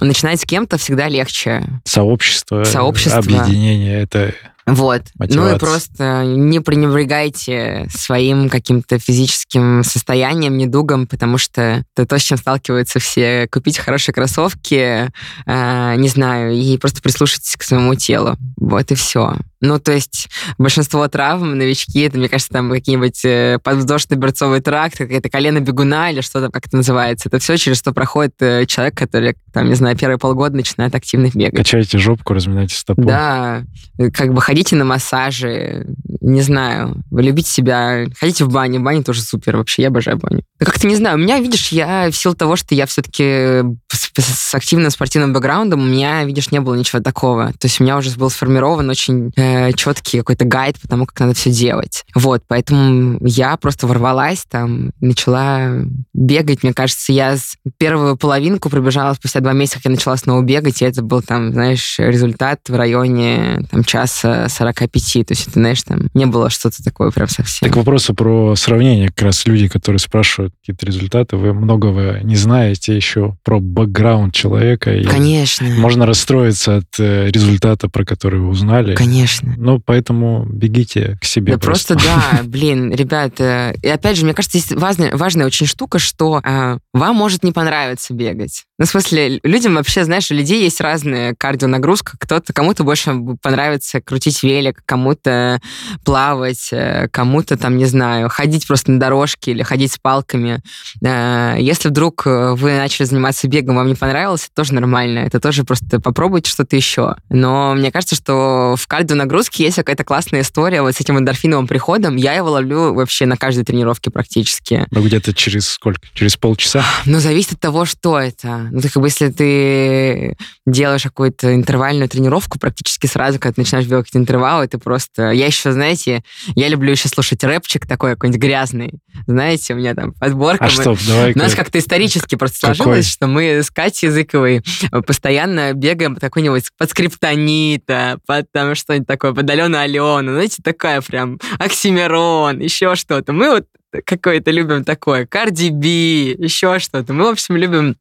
Начинать с кем-то всегда легче. Сообщество, Сообщество. объединение, это вот. Мотивация. Ну и просто не пренебрегайте своим каким-то физическим состоянием, недугом, потому что это то, с чем сталкиваются все. Купить хорошие кроссовки, э, не знаю, и просто прислушайтесь к своему телу. Вот и все. Ну, то есть большинство травм, новички, это, мне кажется, там какие-нибудь э, подвздошный берцовый тракт, какая-то колено бегуна или что там, как это называется. Это все, через что проходит э, человек, который, там, не знаю, первые полгода начинает активно бегать. Качайте жопку, разминайте стопу. Да, как бы ходите на массажи, не знаю, вы любите себя, ходите в баню, баня тоже супер вообще, я обожаю баню. Как-то не знаю, у меня, видишь, я в силу того, что я все-таки с, с активным спортивным бэкграундом, у меня, видишь, не было ничего такого. То есть у меня уже был сформирован очень э, э, четкий какой-то гайд по тому, как надо все делать. Вот, поэтому я просто ворвалась там, начала бегать. Мне кажется, я первую половинку пробежала спустя два месяца, как я начала снова бегать, и это был там, знаешь, результат в районе там часа 45. То есть это, знаешь, там не было что-то такое прям совсем. Так вопросы про сравнение. Как раз люди, которые спрашивают какие-то результаты, вы многого не знаете еще про бэкграунд человека. Конечно. Можно расстроиться от э, результата, про который вы узнали. Конечно конечно. Ну, поэтому бегите к себе. Да просто, просто да, блин, ребята. И опять же, мне кажется, есть важная, важная очень штука, что э, вам может не понравиться бегать. Ну, в смысле, людям вообще, знаешь, у людей есть разная кардионагрузка. Кто-то, кому-то больше понравится крутить велик, кому-то плавать, э, кому-то там, не знаю, ходить просто на дорожке или ходить с палками. Э, если вдруг вы начали заниматься бегом, вам не понравилось, это тоже нормально. Это тоже просто попробуйте что-то еще. Но мне кажется, что в кардионагрузке нагрузки есть какая-то классная история вот с этим эндорфиновым приходом. Я его ловлю вообще на каждой тренировке практически. Ну, где-то через сколько? Через полчаса? Ну, зависит от того, что это. Ну, как бы, если ты делаешь какую-то интервальную тренировку, практически сразу, когда ты начинаешь делать интервалы, ты просто... Я еще, знаете, я люблю еще слушать рэпчик такой какой-нибудь гразный. Знаете, у меня там подборка. А мы... стоп, давай У нас как-то исторически просто какой? сложилось, что мы с Катей Языковой постоянно бегаем по какой-нибудь под скриптонита, под там что-нибудь такое, под Алену Алену, знаете, такая прям Оксимирон, еще что-то. Мы вот какое-то любим такое, Карди Би, еще что-то. Мы, в общем, любим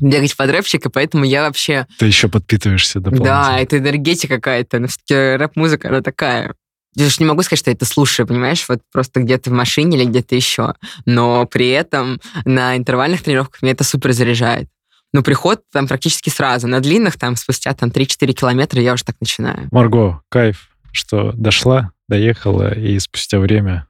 бегать под рэпчик, и поэтому я вообще... Ты еще подпитываешься дополнительно. Да, это энергетика какая-то. Но все-таки рэп-музыка, она такая. Я же не могу сказать, что я это слушаю, понимаешь, вот просто где-то в машине или где-то еще. Но при этом на интервальных тренировках меня это супер заряжает. Но приход там практически сразу. На длинных там спустя там 3-4 километра я уже так начинаю. Марго, кайф, что дошла, доехала и спустя время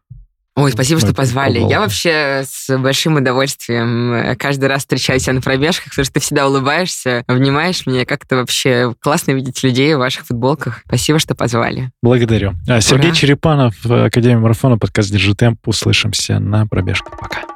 Ой, спасибо, что позвали. Я вообще с большим удовольствием э, каждый раз встречаю тебя на пробежках, потому что ты всегда улыбаешься, обнимаешь меня. Как-то вообще классно видеть людей в ваших футболках. Спасибо, что позвали. Благодарю. А, Сергей Ура. Черепанов, Академия марафона, подкаст «Держи темп». Услышимся на пробежках. Пока.